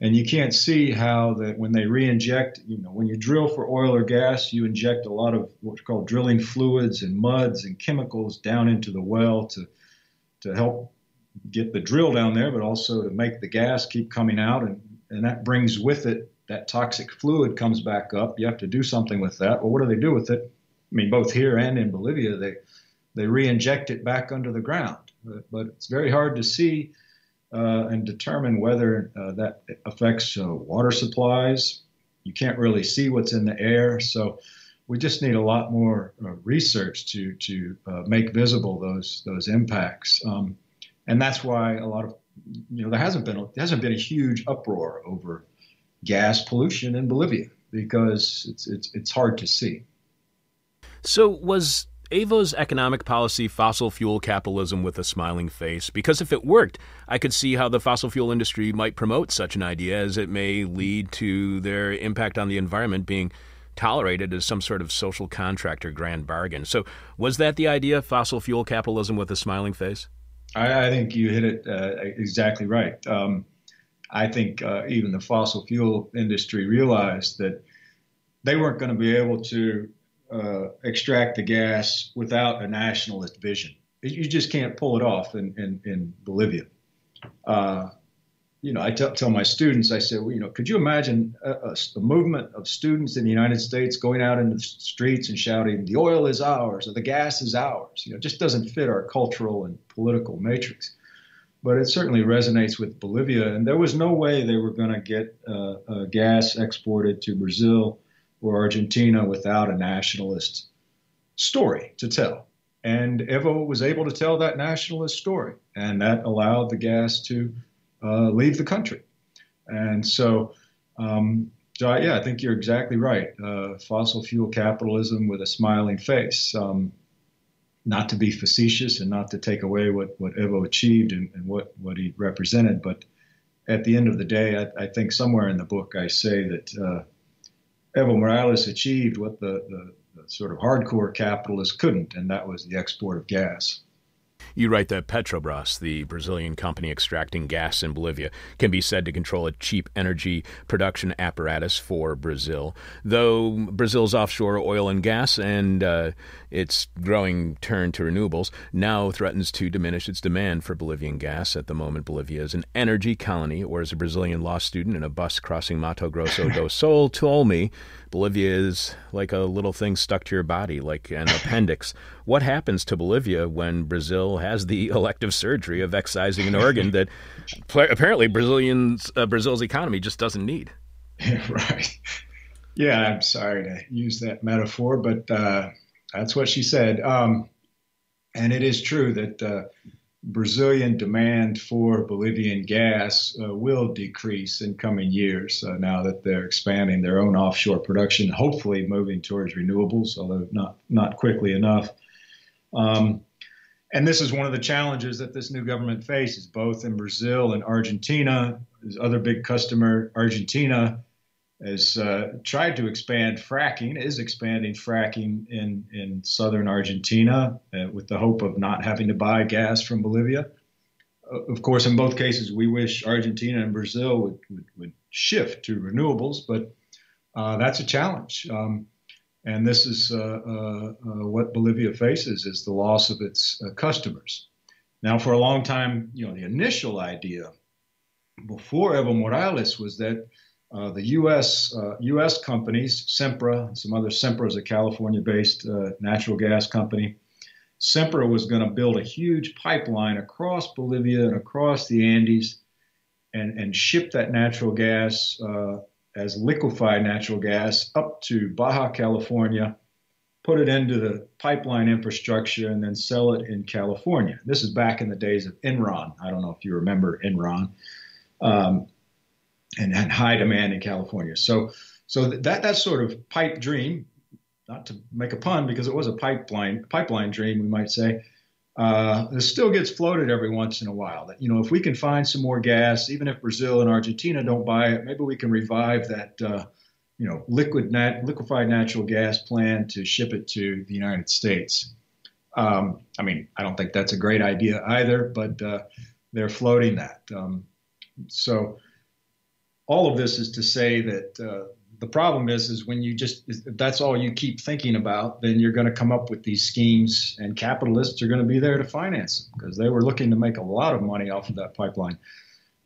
and you can't see how that when they re-inject, you know, when you drill for oil or gas, you inject a lot of what's called drilling fluids and muds and chemicals down into the well to to help get the drill down there, but also to make the gas keep coming out, and and that brings with it that toxic fluid comes back up. You have to do something with that. Well, what do they do with it? I mean, both here and in Bolivia, they they re-inject it back under the ground, but, but it's very hard to see uh, and determine whether uh, that affects uh, water supplies. You can't really see what's in the air, so we just need a lot more uh, research to to uh, make visible those those impacts. Um, and that's why a lot of you know there hasn't been a, there hasn't been a huge uproar over gas pollution in Bolivia because it's it's it's hard to see. So was Evo's economic policy fossil fuel capitalism with a smiling face, because if it worked, I could see how the fossil fuel industry might promote such an idea as it may lead to their impact on the environment being tolerated as some sort of social contract or grand bargain. So, was that the idea, fossil fuel capitalism with a smiling face? I, I think you hit it uh, exactly right. Um, I think uh, even the fossil fuel industry realized that they weren't going to be able to uh, extract the gas without a nationalist vision. You just can't pull it off in, in, in Bolivia. Uh, you know, I t- tell my students, I say, well, you know, could you imagine a, a, a, movement of students in the United States going out into the streets and shouting, the oil is ours or the gas is ours? You know, it just doesn't fit our cultural and political matrix. But it certainly resonates with Bolivia. And there was no way they were going to get uh, uh, gas exported to Brazil or Argentina without a nationalist story to tell. And Evo was able to tell that nationalist story, and that allowed the gas to uh, leave the country. And so, um, so yeah, I think you're exactly right. Uh, fossil fuel capitalism with a smiling face. Um, not to be facetious and not to take away what, what Evo achieved and, and what, what he represented, but at the end of the day, I, I think somewhere in the book I say that uh, Evo Morales achieved what the, the, the sort of hardcore capitalists couldn't, and that was the export of gas. You write that Petrobras, the Brazilian company extracting gas in Bolivia, can be said to control a cheap energy production apparatus for Brazil. Though Brazil's offshore oil and gas and uh, its growing turn to renewables now threatens to diminish its demand for Bolivian gas. At the moment, Bolivia is an energy colony, or as a Brazilian law student in a bus crossing Mato Grosso *laughs* do Sul told me, Bolivia is like a little thing stuck to your body, like an *coughs* appendix. What happens to Bolivia when Brazil has the *laughs* elective surgery of excising an organ that apparently Brazilians, uh, Brazil's economy just doesn't need? *laughs* right. Yeah, I'm sorry to use that metaphor, but uh, That's what she said. Um, and it is true that uh, Brazilian demand for Bolivian gas uh, will decrease in coming years uh, now that they're expanding their own offshore production, hopefully moving towards renewables, although not, not quickly enough. Um, and this is one of the challenges that this new government faces, both in Brazil and Argentina. His other big customer, Argentina, has uh, tried to expand fracking, is expanding fracking in, in southern Argentina uh, with the hope of not having to buy gas from Bolivia. Uh, of course, in both cases, we wish Argentina and Brazil would, would, would shift to renewables, but uh, that's a challenge. Um, and this is uh, uh, what Bolivia faces is the loss of its customers. Now, for a long time, you know, the initial idea before Evo Morales was that uh, the U.S. Uh, U.S. companies, Sempra, some other Sempra is a California-based uh, natural gas company. Sempra was going to build a huge pipeline across Bolivia and across the Andes, and and ship that natural gas uh, as liquefied natural gas up to Baja California, put it into the pipeline infrastructure, and then sell it in California. This is back in the days of Enron. I don't know if you remember Enron. Um, and had high demand in California. So, so that that sort of pipe dream, not to make a pun because it was a pipeline pipeline dream, we might say, uh, it still gets floated every once in a while. That you know, if we can find some more gas, even if Brazil and Argentina don't buy it, maybe we can revive that. Uh, you know, liquid nat- liquefied natural gas plan to ship it to the United States. Um, I mean, I don't think that's a great idea either, but uh, they're floating that. Um, so all of this is to say that uh, the problem is is when you just that's all you keep thinking about then you're going to come up with these schemes and capitalists are going to be there to finance them because they were looking to make a lot of money off of that pipeline.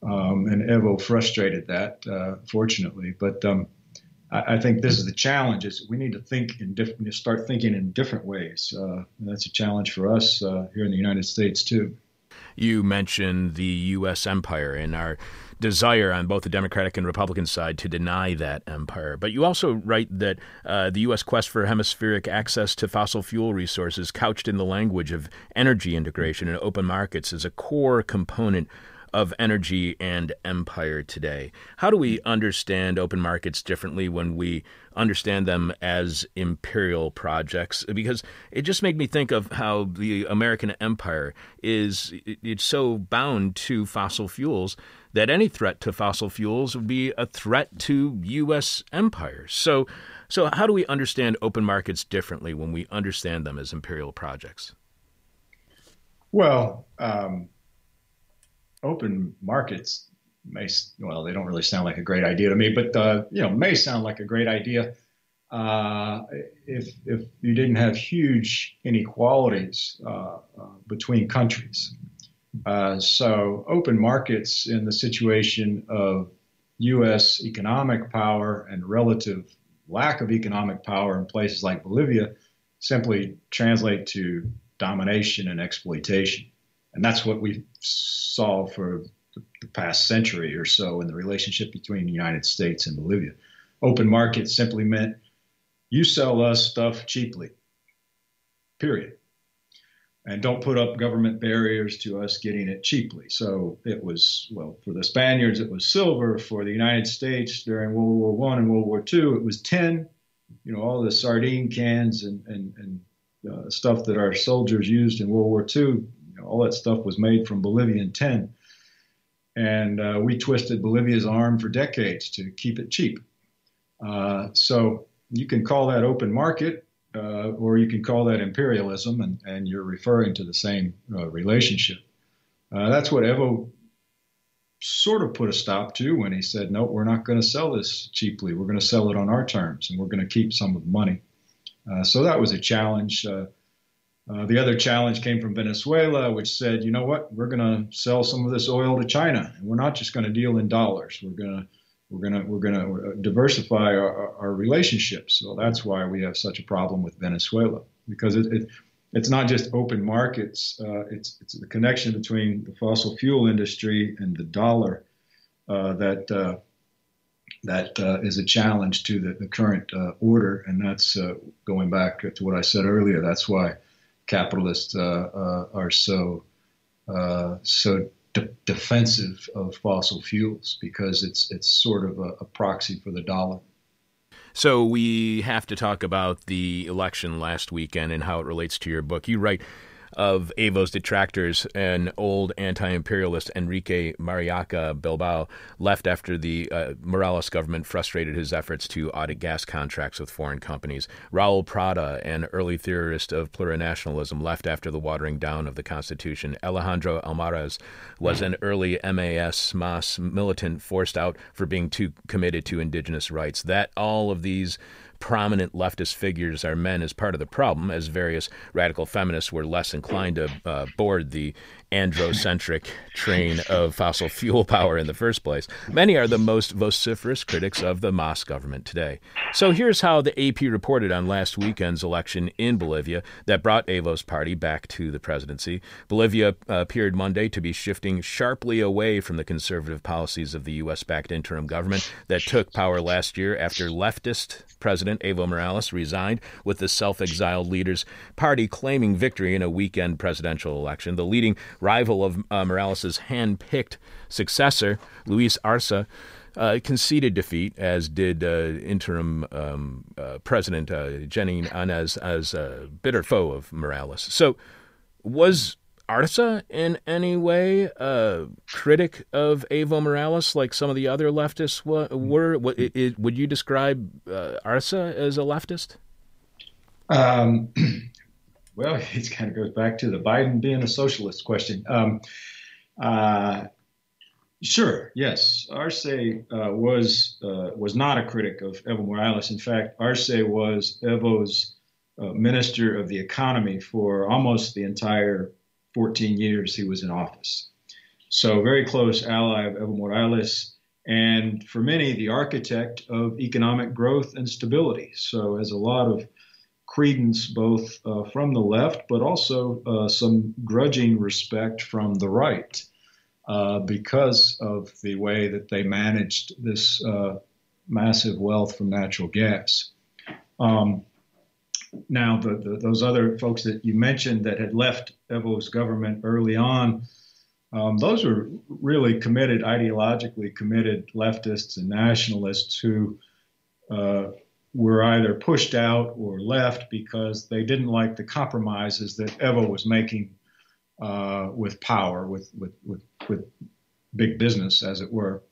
Um, and evo frustrated that uh, fortunately. But um, I, think this is the challenge is we need to think in different start thinking in different ways. Uh, that's a challenge for us uh, here in the united states too you mentioned the u.s empire and our desire on both the Democratic and Republican side to deny that empire. But you also write that uh, the U.S. quest for hemispheric access to fossil fuel resources, couched in the language of energy integration and open markets, is a core component of energy and empire today. How do we understand open markets differently when we understand them as imperial projects? Because it just made me think of how the American empire is it's so bound to fossil fuels that any threat to fossil fuels would be a threat to U.S. empire. So, so how do we understand open markets differently when we understand them as imperial projects? Well, um, open markets may well they don't really sound like a great idea to me, but uh, you know may sound like a great idea uh, if if you didn't have huge inequalities uh, uh between countries. Uh, so open markets in the situation of U.S. economic power and relative lack of economic power in places like Bolivia simply translate to domination and exploitation. And that's what we saw for the past century or so in the relationship between the United States and Bolivia. Open market simply meant you sell us stuff cheaply, period. And don't put up government barriers to us getting it cheaply. So it was, well, for the Spaniards, it was silver. For the United States during World War One and World War Two, it was tin. You know, all the sardine cans and, and, and uh, stuff that our soldiers used in World War II all that stuff was made from Bolivian tin. And uh, we twisted Bolivia's arm for decades to keep it cheap. Uh, so you can call that open market, uh, or you can call that imperialism, and, and you're referring to the same uh, relationship. Uh, that's what Evo sort of put a stop to when he said, no, we're not going to sell this cheaply. We're going to sell it on our terms, and we're going to keep some of the money. Uh, so that was a challenge. Uh, uh, the other challenge came from Venezuela, which said, you know what, we're going to sell some of this oil to China, and we're not just going to deal in dollars. We're going to we're going to we're going to diversify our, our, relationships. So that's why we have such a problem with Venezuela because it, it it's not just open markets. Uh, it's it's the connection between the fossil fuel industry and the dollar uh, that uh, that uh, is a challenge to the, the current uh, order, and that's uh, going back to what I said earlier. That's why capitalists uh, uh, are so so de- defensive of fossil fuels because it's it's sort of a, a proxy for the dollar. So we have to talk about the election last weekend and how it relates to your book. You write of Evo's detractors, an old anti imperialist Enrique Mariaca Bilbao left after the uh, Morales government frustrated his efforts to audit gas contracts with foreign companies. Raul Prada, an early theorist of plurinationalism, left after the watering down of the Constitution. Alejandro Almaraz was an early MAS MAS militant forced out for being too committed to indigenous rights. That all of these prominent leftist figures are men is part of the problem, as various radical feminists were less inclined to uh, board the androcentric train of fossil fuel power in the first place. Many are the most vociferous critics of the Mas government today. So here's how the AP reported on last weekend's election in Bolivia that brought Evo's party back to the presidency. Bolivia uh, appeared Monday to be shifting sharply away from the conservative policies of the U.S. backed interim government that took power last year after leftist President Evo Morales resigned, with the self exiled leader's party claiming victory in a weekend presidential election. The leading rival of uh, Morales' hand picked successor, Luis Arce, uh, conceded defeat, as did uh, interim um, uh, President uh, Jeanine Áñez as a bitter foe of Morales. So, was Arce in any way a critic of Evo Morales like some of the other leftists were? would you describe uh, Arce as a leftist? Um, *clears throat* Well, *laughs* it kind of goes back to the Biden being a socialist question. Um, uh, sure, yes, Arce uh, was uh, was not a critic of Evo Morales. In fact, Arce was Evo's uh, minister of the economy for almost the entire 14 years he was in office. So, very close ally of Evo Morales and for many, the architect of economic growth and stability. So, as a lot of credence both uh, from the left, but also uh, some grudging respect from the right uh, because of the way that they managed this uh, massive wealth from natural gas. Um, now, the, the, those other folks that you mentioned that had left Evo's government early on, um, those were really committed, ideologically committed leftists and nationalists who uh, were either pushed out or left because they didn't like the compromises that Evo was making uh, with power, with, with, with, with, big business, as it were.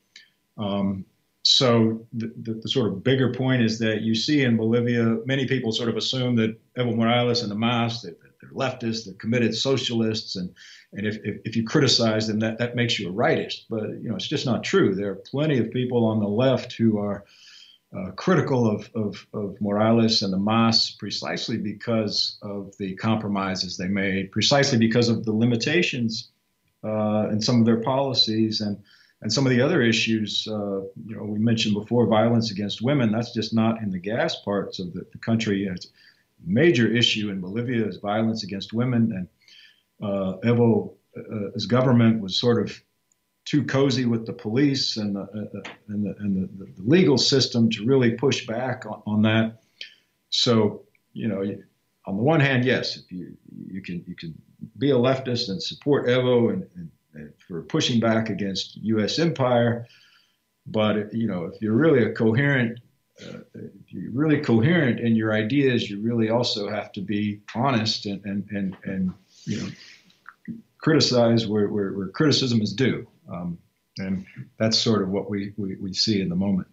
Um, so the, the, the, sort of bigger point is that you see in Bolivia, many people sort of assume that Evo Morales and the MAS, that, they're leftists, they're committed socialists, and and if, if, if, you criticize them, that, that makes you a rightist. But you know, it's just not true. There are plenty of people on the left who are uh, critical of, of, of, Morales and the MAS precisely because of the compromises they made, precisely because of the limitations uh, in some of their policies and, and some of the other issues. Uh, you know, we mentioned before violence against women. That's just not in the gas parts of the, the country. It's a major issue in Bolivia is violence against women. And uh, Evo, uh, government was sort of too cozy with the police and the, uh, uh, and, the, and the, the, legal system to really push back on, on that. So, you know, on the one hand, yes, if you you can you can be a leftist and support Evo and, and, and for pushing back against U.S. empire, but you know, if you're really a coherent uh, if you're really coherent in your ideas, you really also have to be honest and and and, and you know criticize where, where, where criticism is due. Um, and that's sort of what we, we, we see in the moment.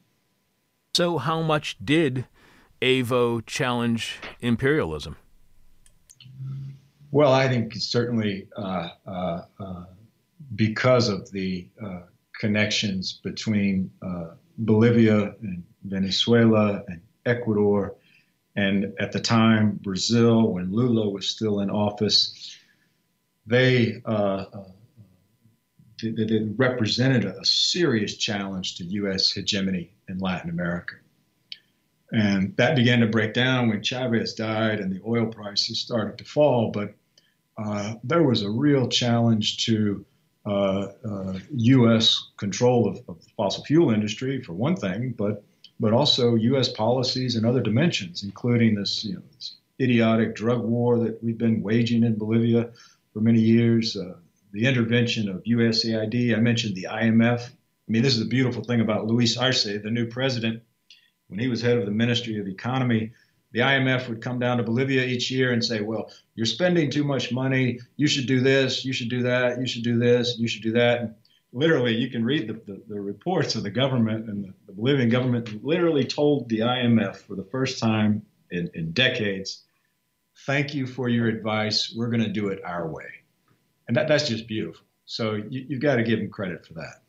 So, how much did Evo challenge imperialism? Well, I think certainly uh, uh, uh, because of the uh, connections between uh, Bolivia and Venezuela and Ecuador, and at the time Brazil, when Lula was still in office, they uh, that it represented a serious challenge to U.S. hegemony in Latin America. And that began to break down when Chavez died and the oil prices started to fall. But uh, there was a real challenge to uh, uh, U.S. control of, of, the fossil fuel industry, for one thing, but but also U.S. policies and other dimensions, including this, you know, this idiotic drug war that we've been waging in Bolivia for many years, uh, the intervention of USAID. I mentioned the IMF. I mean, this is the beautiful thing about Luis Arce, the new president. When he was head of the Ministry of Economy, the IMF would come down to Bolivia each year and say, well, you're spending too much money. You should do this. You should do that. You should do this. You should do that. And literally, you can read the, the, the reports of the government and the, the, Bolivian government literally told the IMF for the first time in, in decades, thank you for your advice. We're going to do it our way. And that, that's just beautiful. So you, you've got to give him credit for that.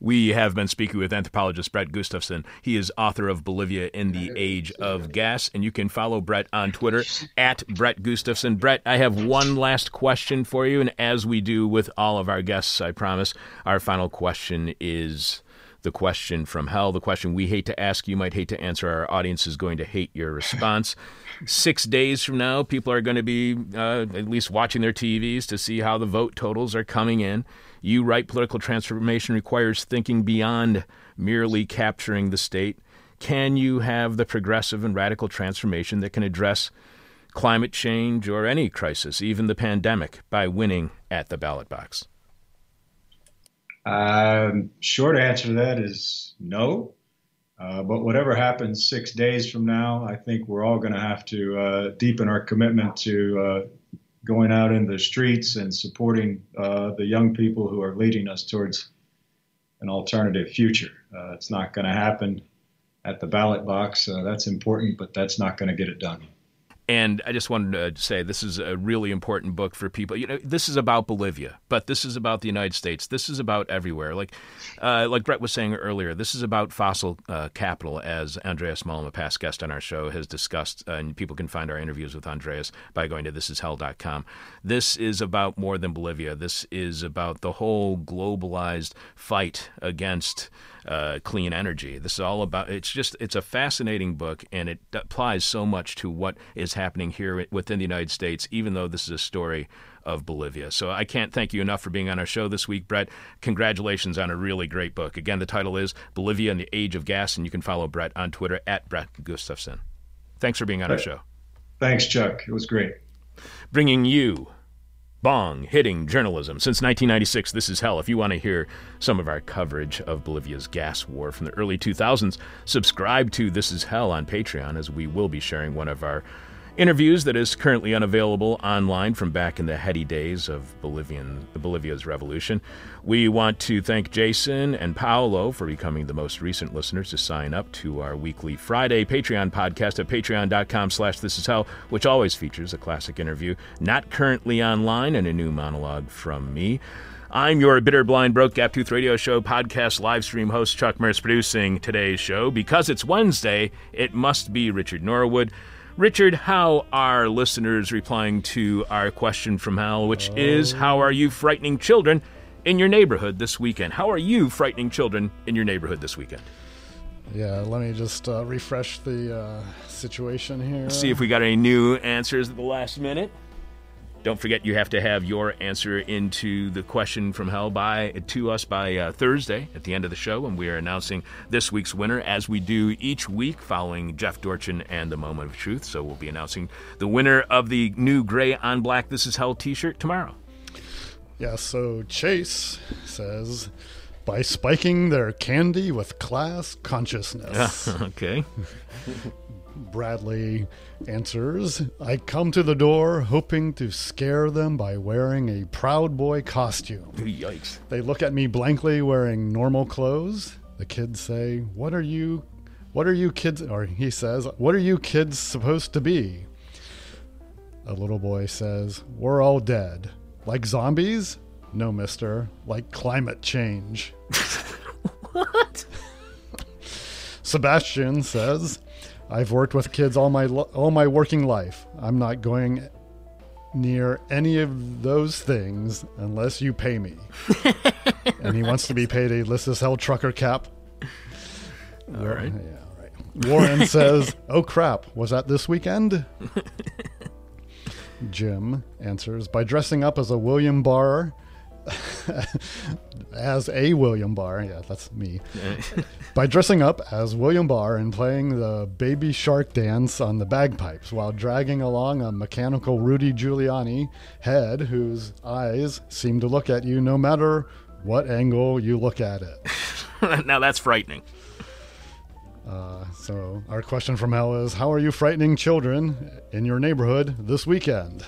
We have been speaking with anthropologist Brett Gustafson. He is author of Bolivia in the Age of Gas, and you can follow Brett on Twitter at Brett Gustafson. Brett, I have one last question for you, and as we do with all of our guests, I promise, our final question is the question from hell, the question we hate to ask, you might hate to answer. Our audience is going to hate your response. *laughs* Six days from now, people are going to be uh, at least watching their TVs to see how the vote totals are coming in. You write political transformation requires thinking beyond merely capturing the state. Can you have the progressive and radical transformation that can address climate change or any crisis, even the pandemic, by winning at the ballot box? Um, short answer to that is no. Uh, but whatever happens six days from now, I think we're all going to have to uh, deepen our commitment to uh, going out in the streets and supporting uh, the young people who are leading us towards an alternative future. Uh, it's not going to happen at the ballot box. Uh, that's important, but that's not going to get it done. And I just wanted to say this is a really important book for people. You know, this is about Bolivia, but this is about the United States. This is about everywhere. Like, uh, like Brett was saying earlier, this is about fossil uh, capital, as Andreas Malm, a past guest on our show, has discussed. Uh, and people can find our interviews with Andreas by going to thisishell.com. This is about more than Bolivia. This is about the whole globalized fight against uh, clean energy. This is all about. It's just it's a fascinating book, and it applies so much to what is happening here within the United States. Even though this is a story of Bolivia, so I can't thank you enough for being on our show this week, Brett. Congratulations on a really great book. Again, the title is Bolivia and the Age of Gas, and you can follow Brett on Twitter at Brett Gustafson. Thanks for being on our show. Thanks, Chuck. It was great. Bringing you bong hitting journalism. Since 1996, this is hell. If you want to hear some of our coverage of Bolivia's gas war from the early 2000s, subscribe to This Is Hell on Patreon, as we will be sharing one of our interviews that is currently unavailable online from back in the heady days of Bolivian Bolivia's revolution. We want to thank Jason and Paolo for becoming the most recent listeners to sign up to our weekly Friday Patreon podcast at patreon.com slash this is hell, which always features a classic interview not currently online and a new monologue from me. I'm your bitter, blind, broke, gap tooth radio show podcast live stream host, Chuck Mertz, producing today's show. Because it's Wednesday, it must be Richard Norwood. Richard, how are listeners replying to our question from hell, which is How are you frightening children in your neighborhood this weekend? How are you frightening children in your neighborhood this weekend? Yeah, let me just uh, refresh the uh, situation here. See if we got any new answers at the last minute. Don't forget, you have to have your answer into the question from hell by to us by uh, Thursday at the end of the show, and we are announcing this week's winner as we do each week, following Jeff Dorchen and the Moment of Truth. So we'll be announcing the winner of the new gray on black "This Is Hell" T-shirt tomorrow. Yeah. So Chase says by spiking their candy with class consciousness. *laughs* okay. *laughs* Bradley answers I come to the door hoping to scare them by wearing a Proud Boy costume. Yikes. They look at me blankly wearing normal clothes. The kids say, What are you? What are you kids? Or he says, What are you kids supposed to be? A little boy says, We're all dead. Like zombies? No, mister. Like climate change. *laughs* what? Sebastian says, I've worked with kids all my all my working life. I'm not going near any of those things unless you pay me. *laughs* and he wants to be paid a This Is Hell trucker cap. All right. Yeah, all right. Warren *laughs* says, "Oh crap, was that this weekend?" *laughs* Jim answers by dressing up as a William Barr *laughs* as a William Barr. Yeah, that's me. by dressing up as William Barr and playing the baby shark dance on the bagpipes while dragging along a mechanical Rudy Giuliani head whose eyes seem to look at you no matter what angle you look at it. *laughs* now that's frightening. Uh, so, our question from hell is How are you frightening children in your neighborhood this weekend?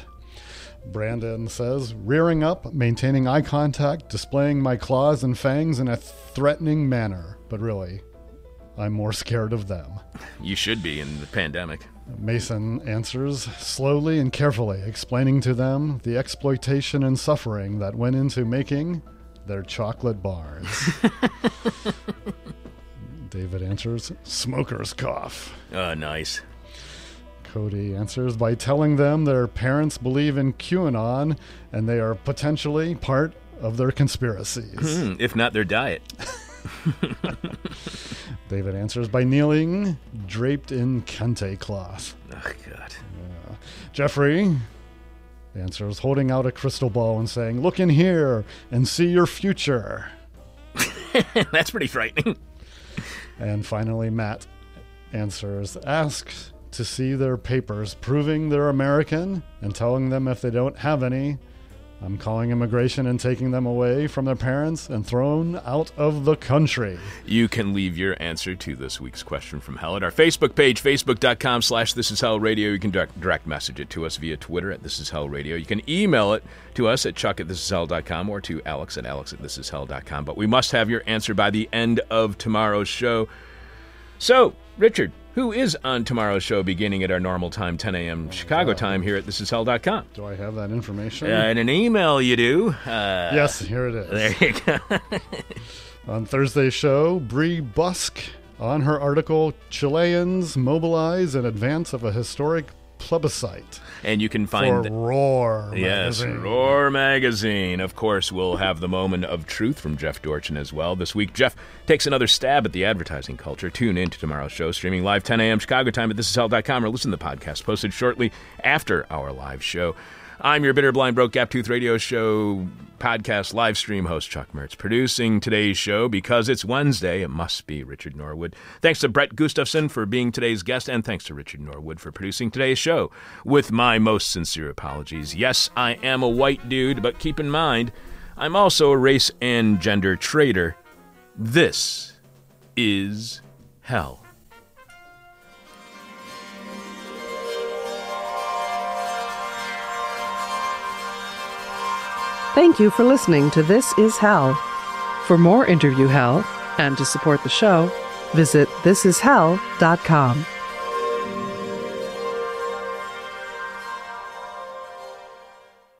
Brandon says, rearing up, maintaining eye contact, displaying my claws and fangs in a threatening manner. But really, I'm more scared of them. You should be in the pandemic. Mason answers slowly and carefully, explaining to them the exploitation and suffering that went into making their chocolate bars. *laughs* David answers, smoker's cough. Oh, nice. Cody answers by telling them their parents believe in QAnon and they are potentially part of their conspiracies. Hmm, if not their diet. *laughs* David answers by kneeling, draped in kente cloth. Oh, God. Uh, Jeffrey answers, holding out a crystal ball and saying, Look in here and see your future. *laughs* That's pretty frightening. And finally, Matt answers, asks to see their papers proving they're American and telling them if they don't have any, I'm calling immigration and taking them away from their parents and thrown out of the country. You can leave your answer to this week's question from hell at our Facebook page, facebook.com slash this is hell radio. You can direct, message it to us via Twitter at this is hell radio. You can email it to us at chuck at this is hell.com or to alex at alex at this is hell.com. But we must have your answer by the end of tomorrow's show. So, Richard, who is on tomorrow's show beginning at our normal time, 10 a.m. Chicago time here at thisishell.com. Do I have that information? Uh, in an email, you do. Uh, yes, here it is. There you go. *laughs* on Thursday's show, Bree Busk on her article, Chileans Mobilize in Advance of a Historic Plebiscite. And you can find for the, Roar. Yes, magazine. Roar Magazine. Of course, we'll have the moment of truth from Jeff Dorchen as well. This week, Jeff takes another stab at the advertising culture. Tune in to tomorrow's show, streaming live 10 a.m. Chicago time at thisishell.com or listen to the podcast posted shortly after our live show. I'm your bitter, blind, broke, gap tooth radio show podcast live stream host, Chuck Mertz, producing today's show because it's Wednesday. It must be Richard Norwood. Thanks to Brett Gustafson for being today's guest, and thanks to Richard Norwood for producing today's show. With my most sincere apologies. Yes, I am a white dude, but keep in mind, I'm also a race and gender traitor. This is hell. Thank you for listening to This Is Hell. For more interview hell and to support the show, visit thisishell.com.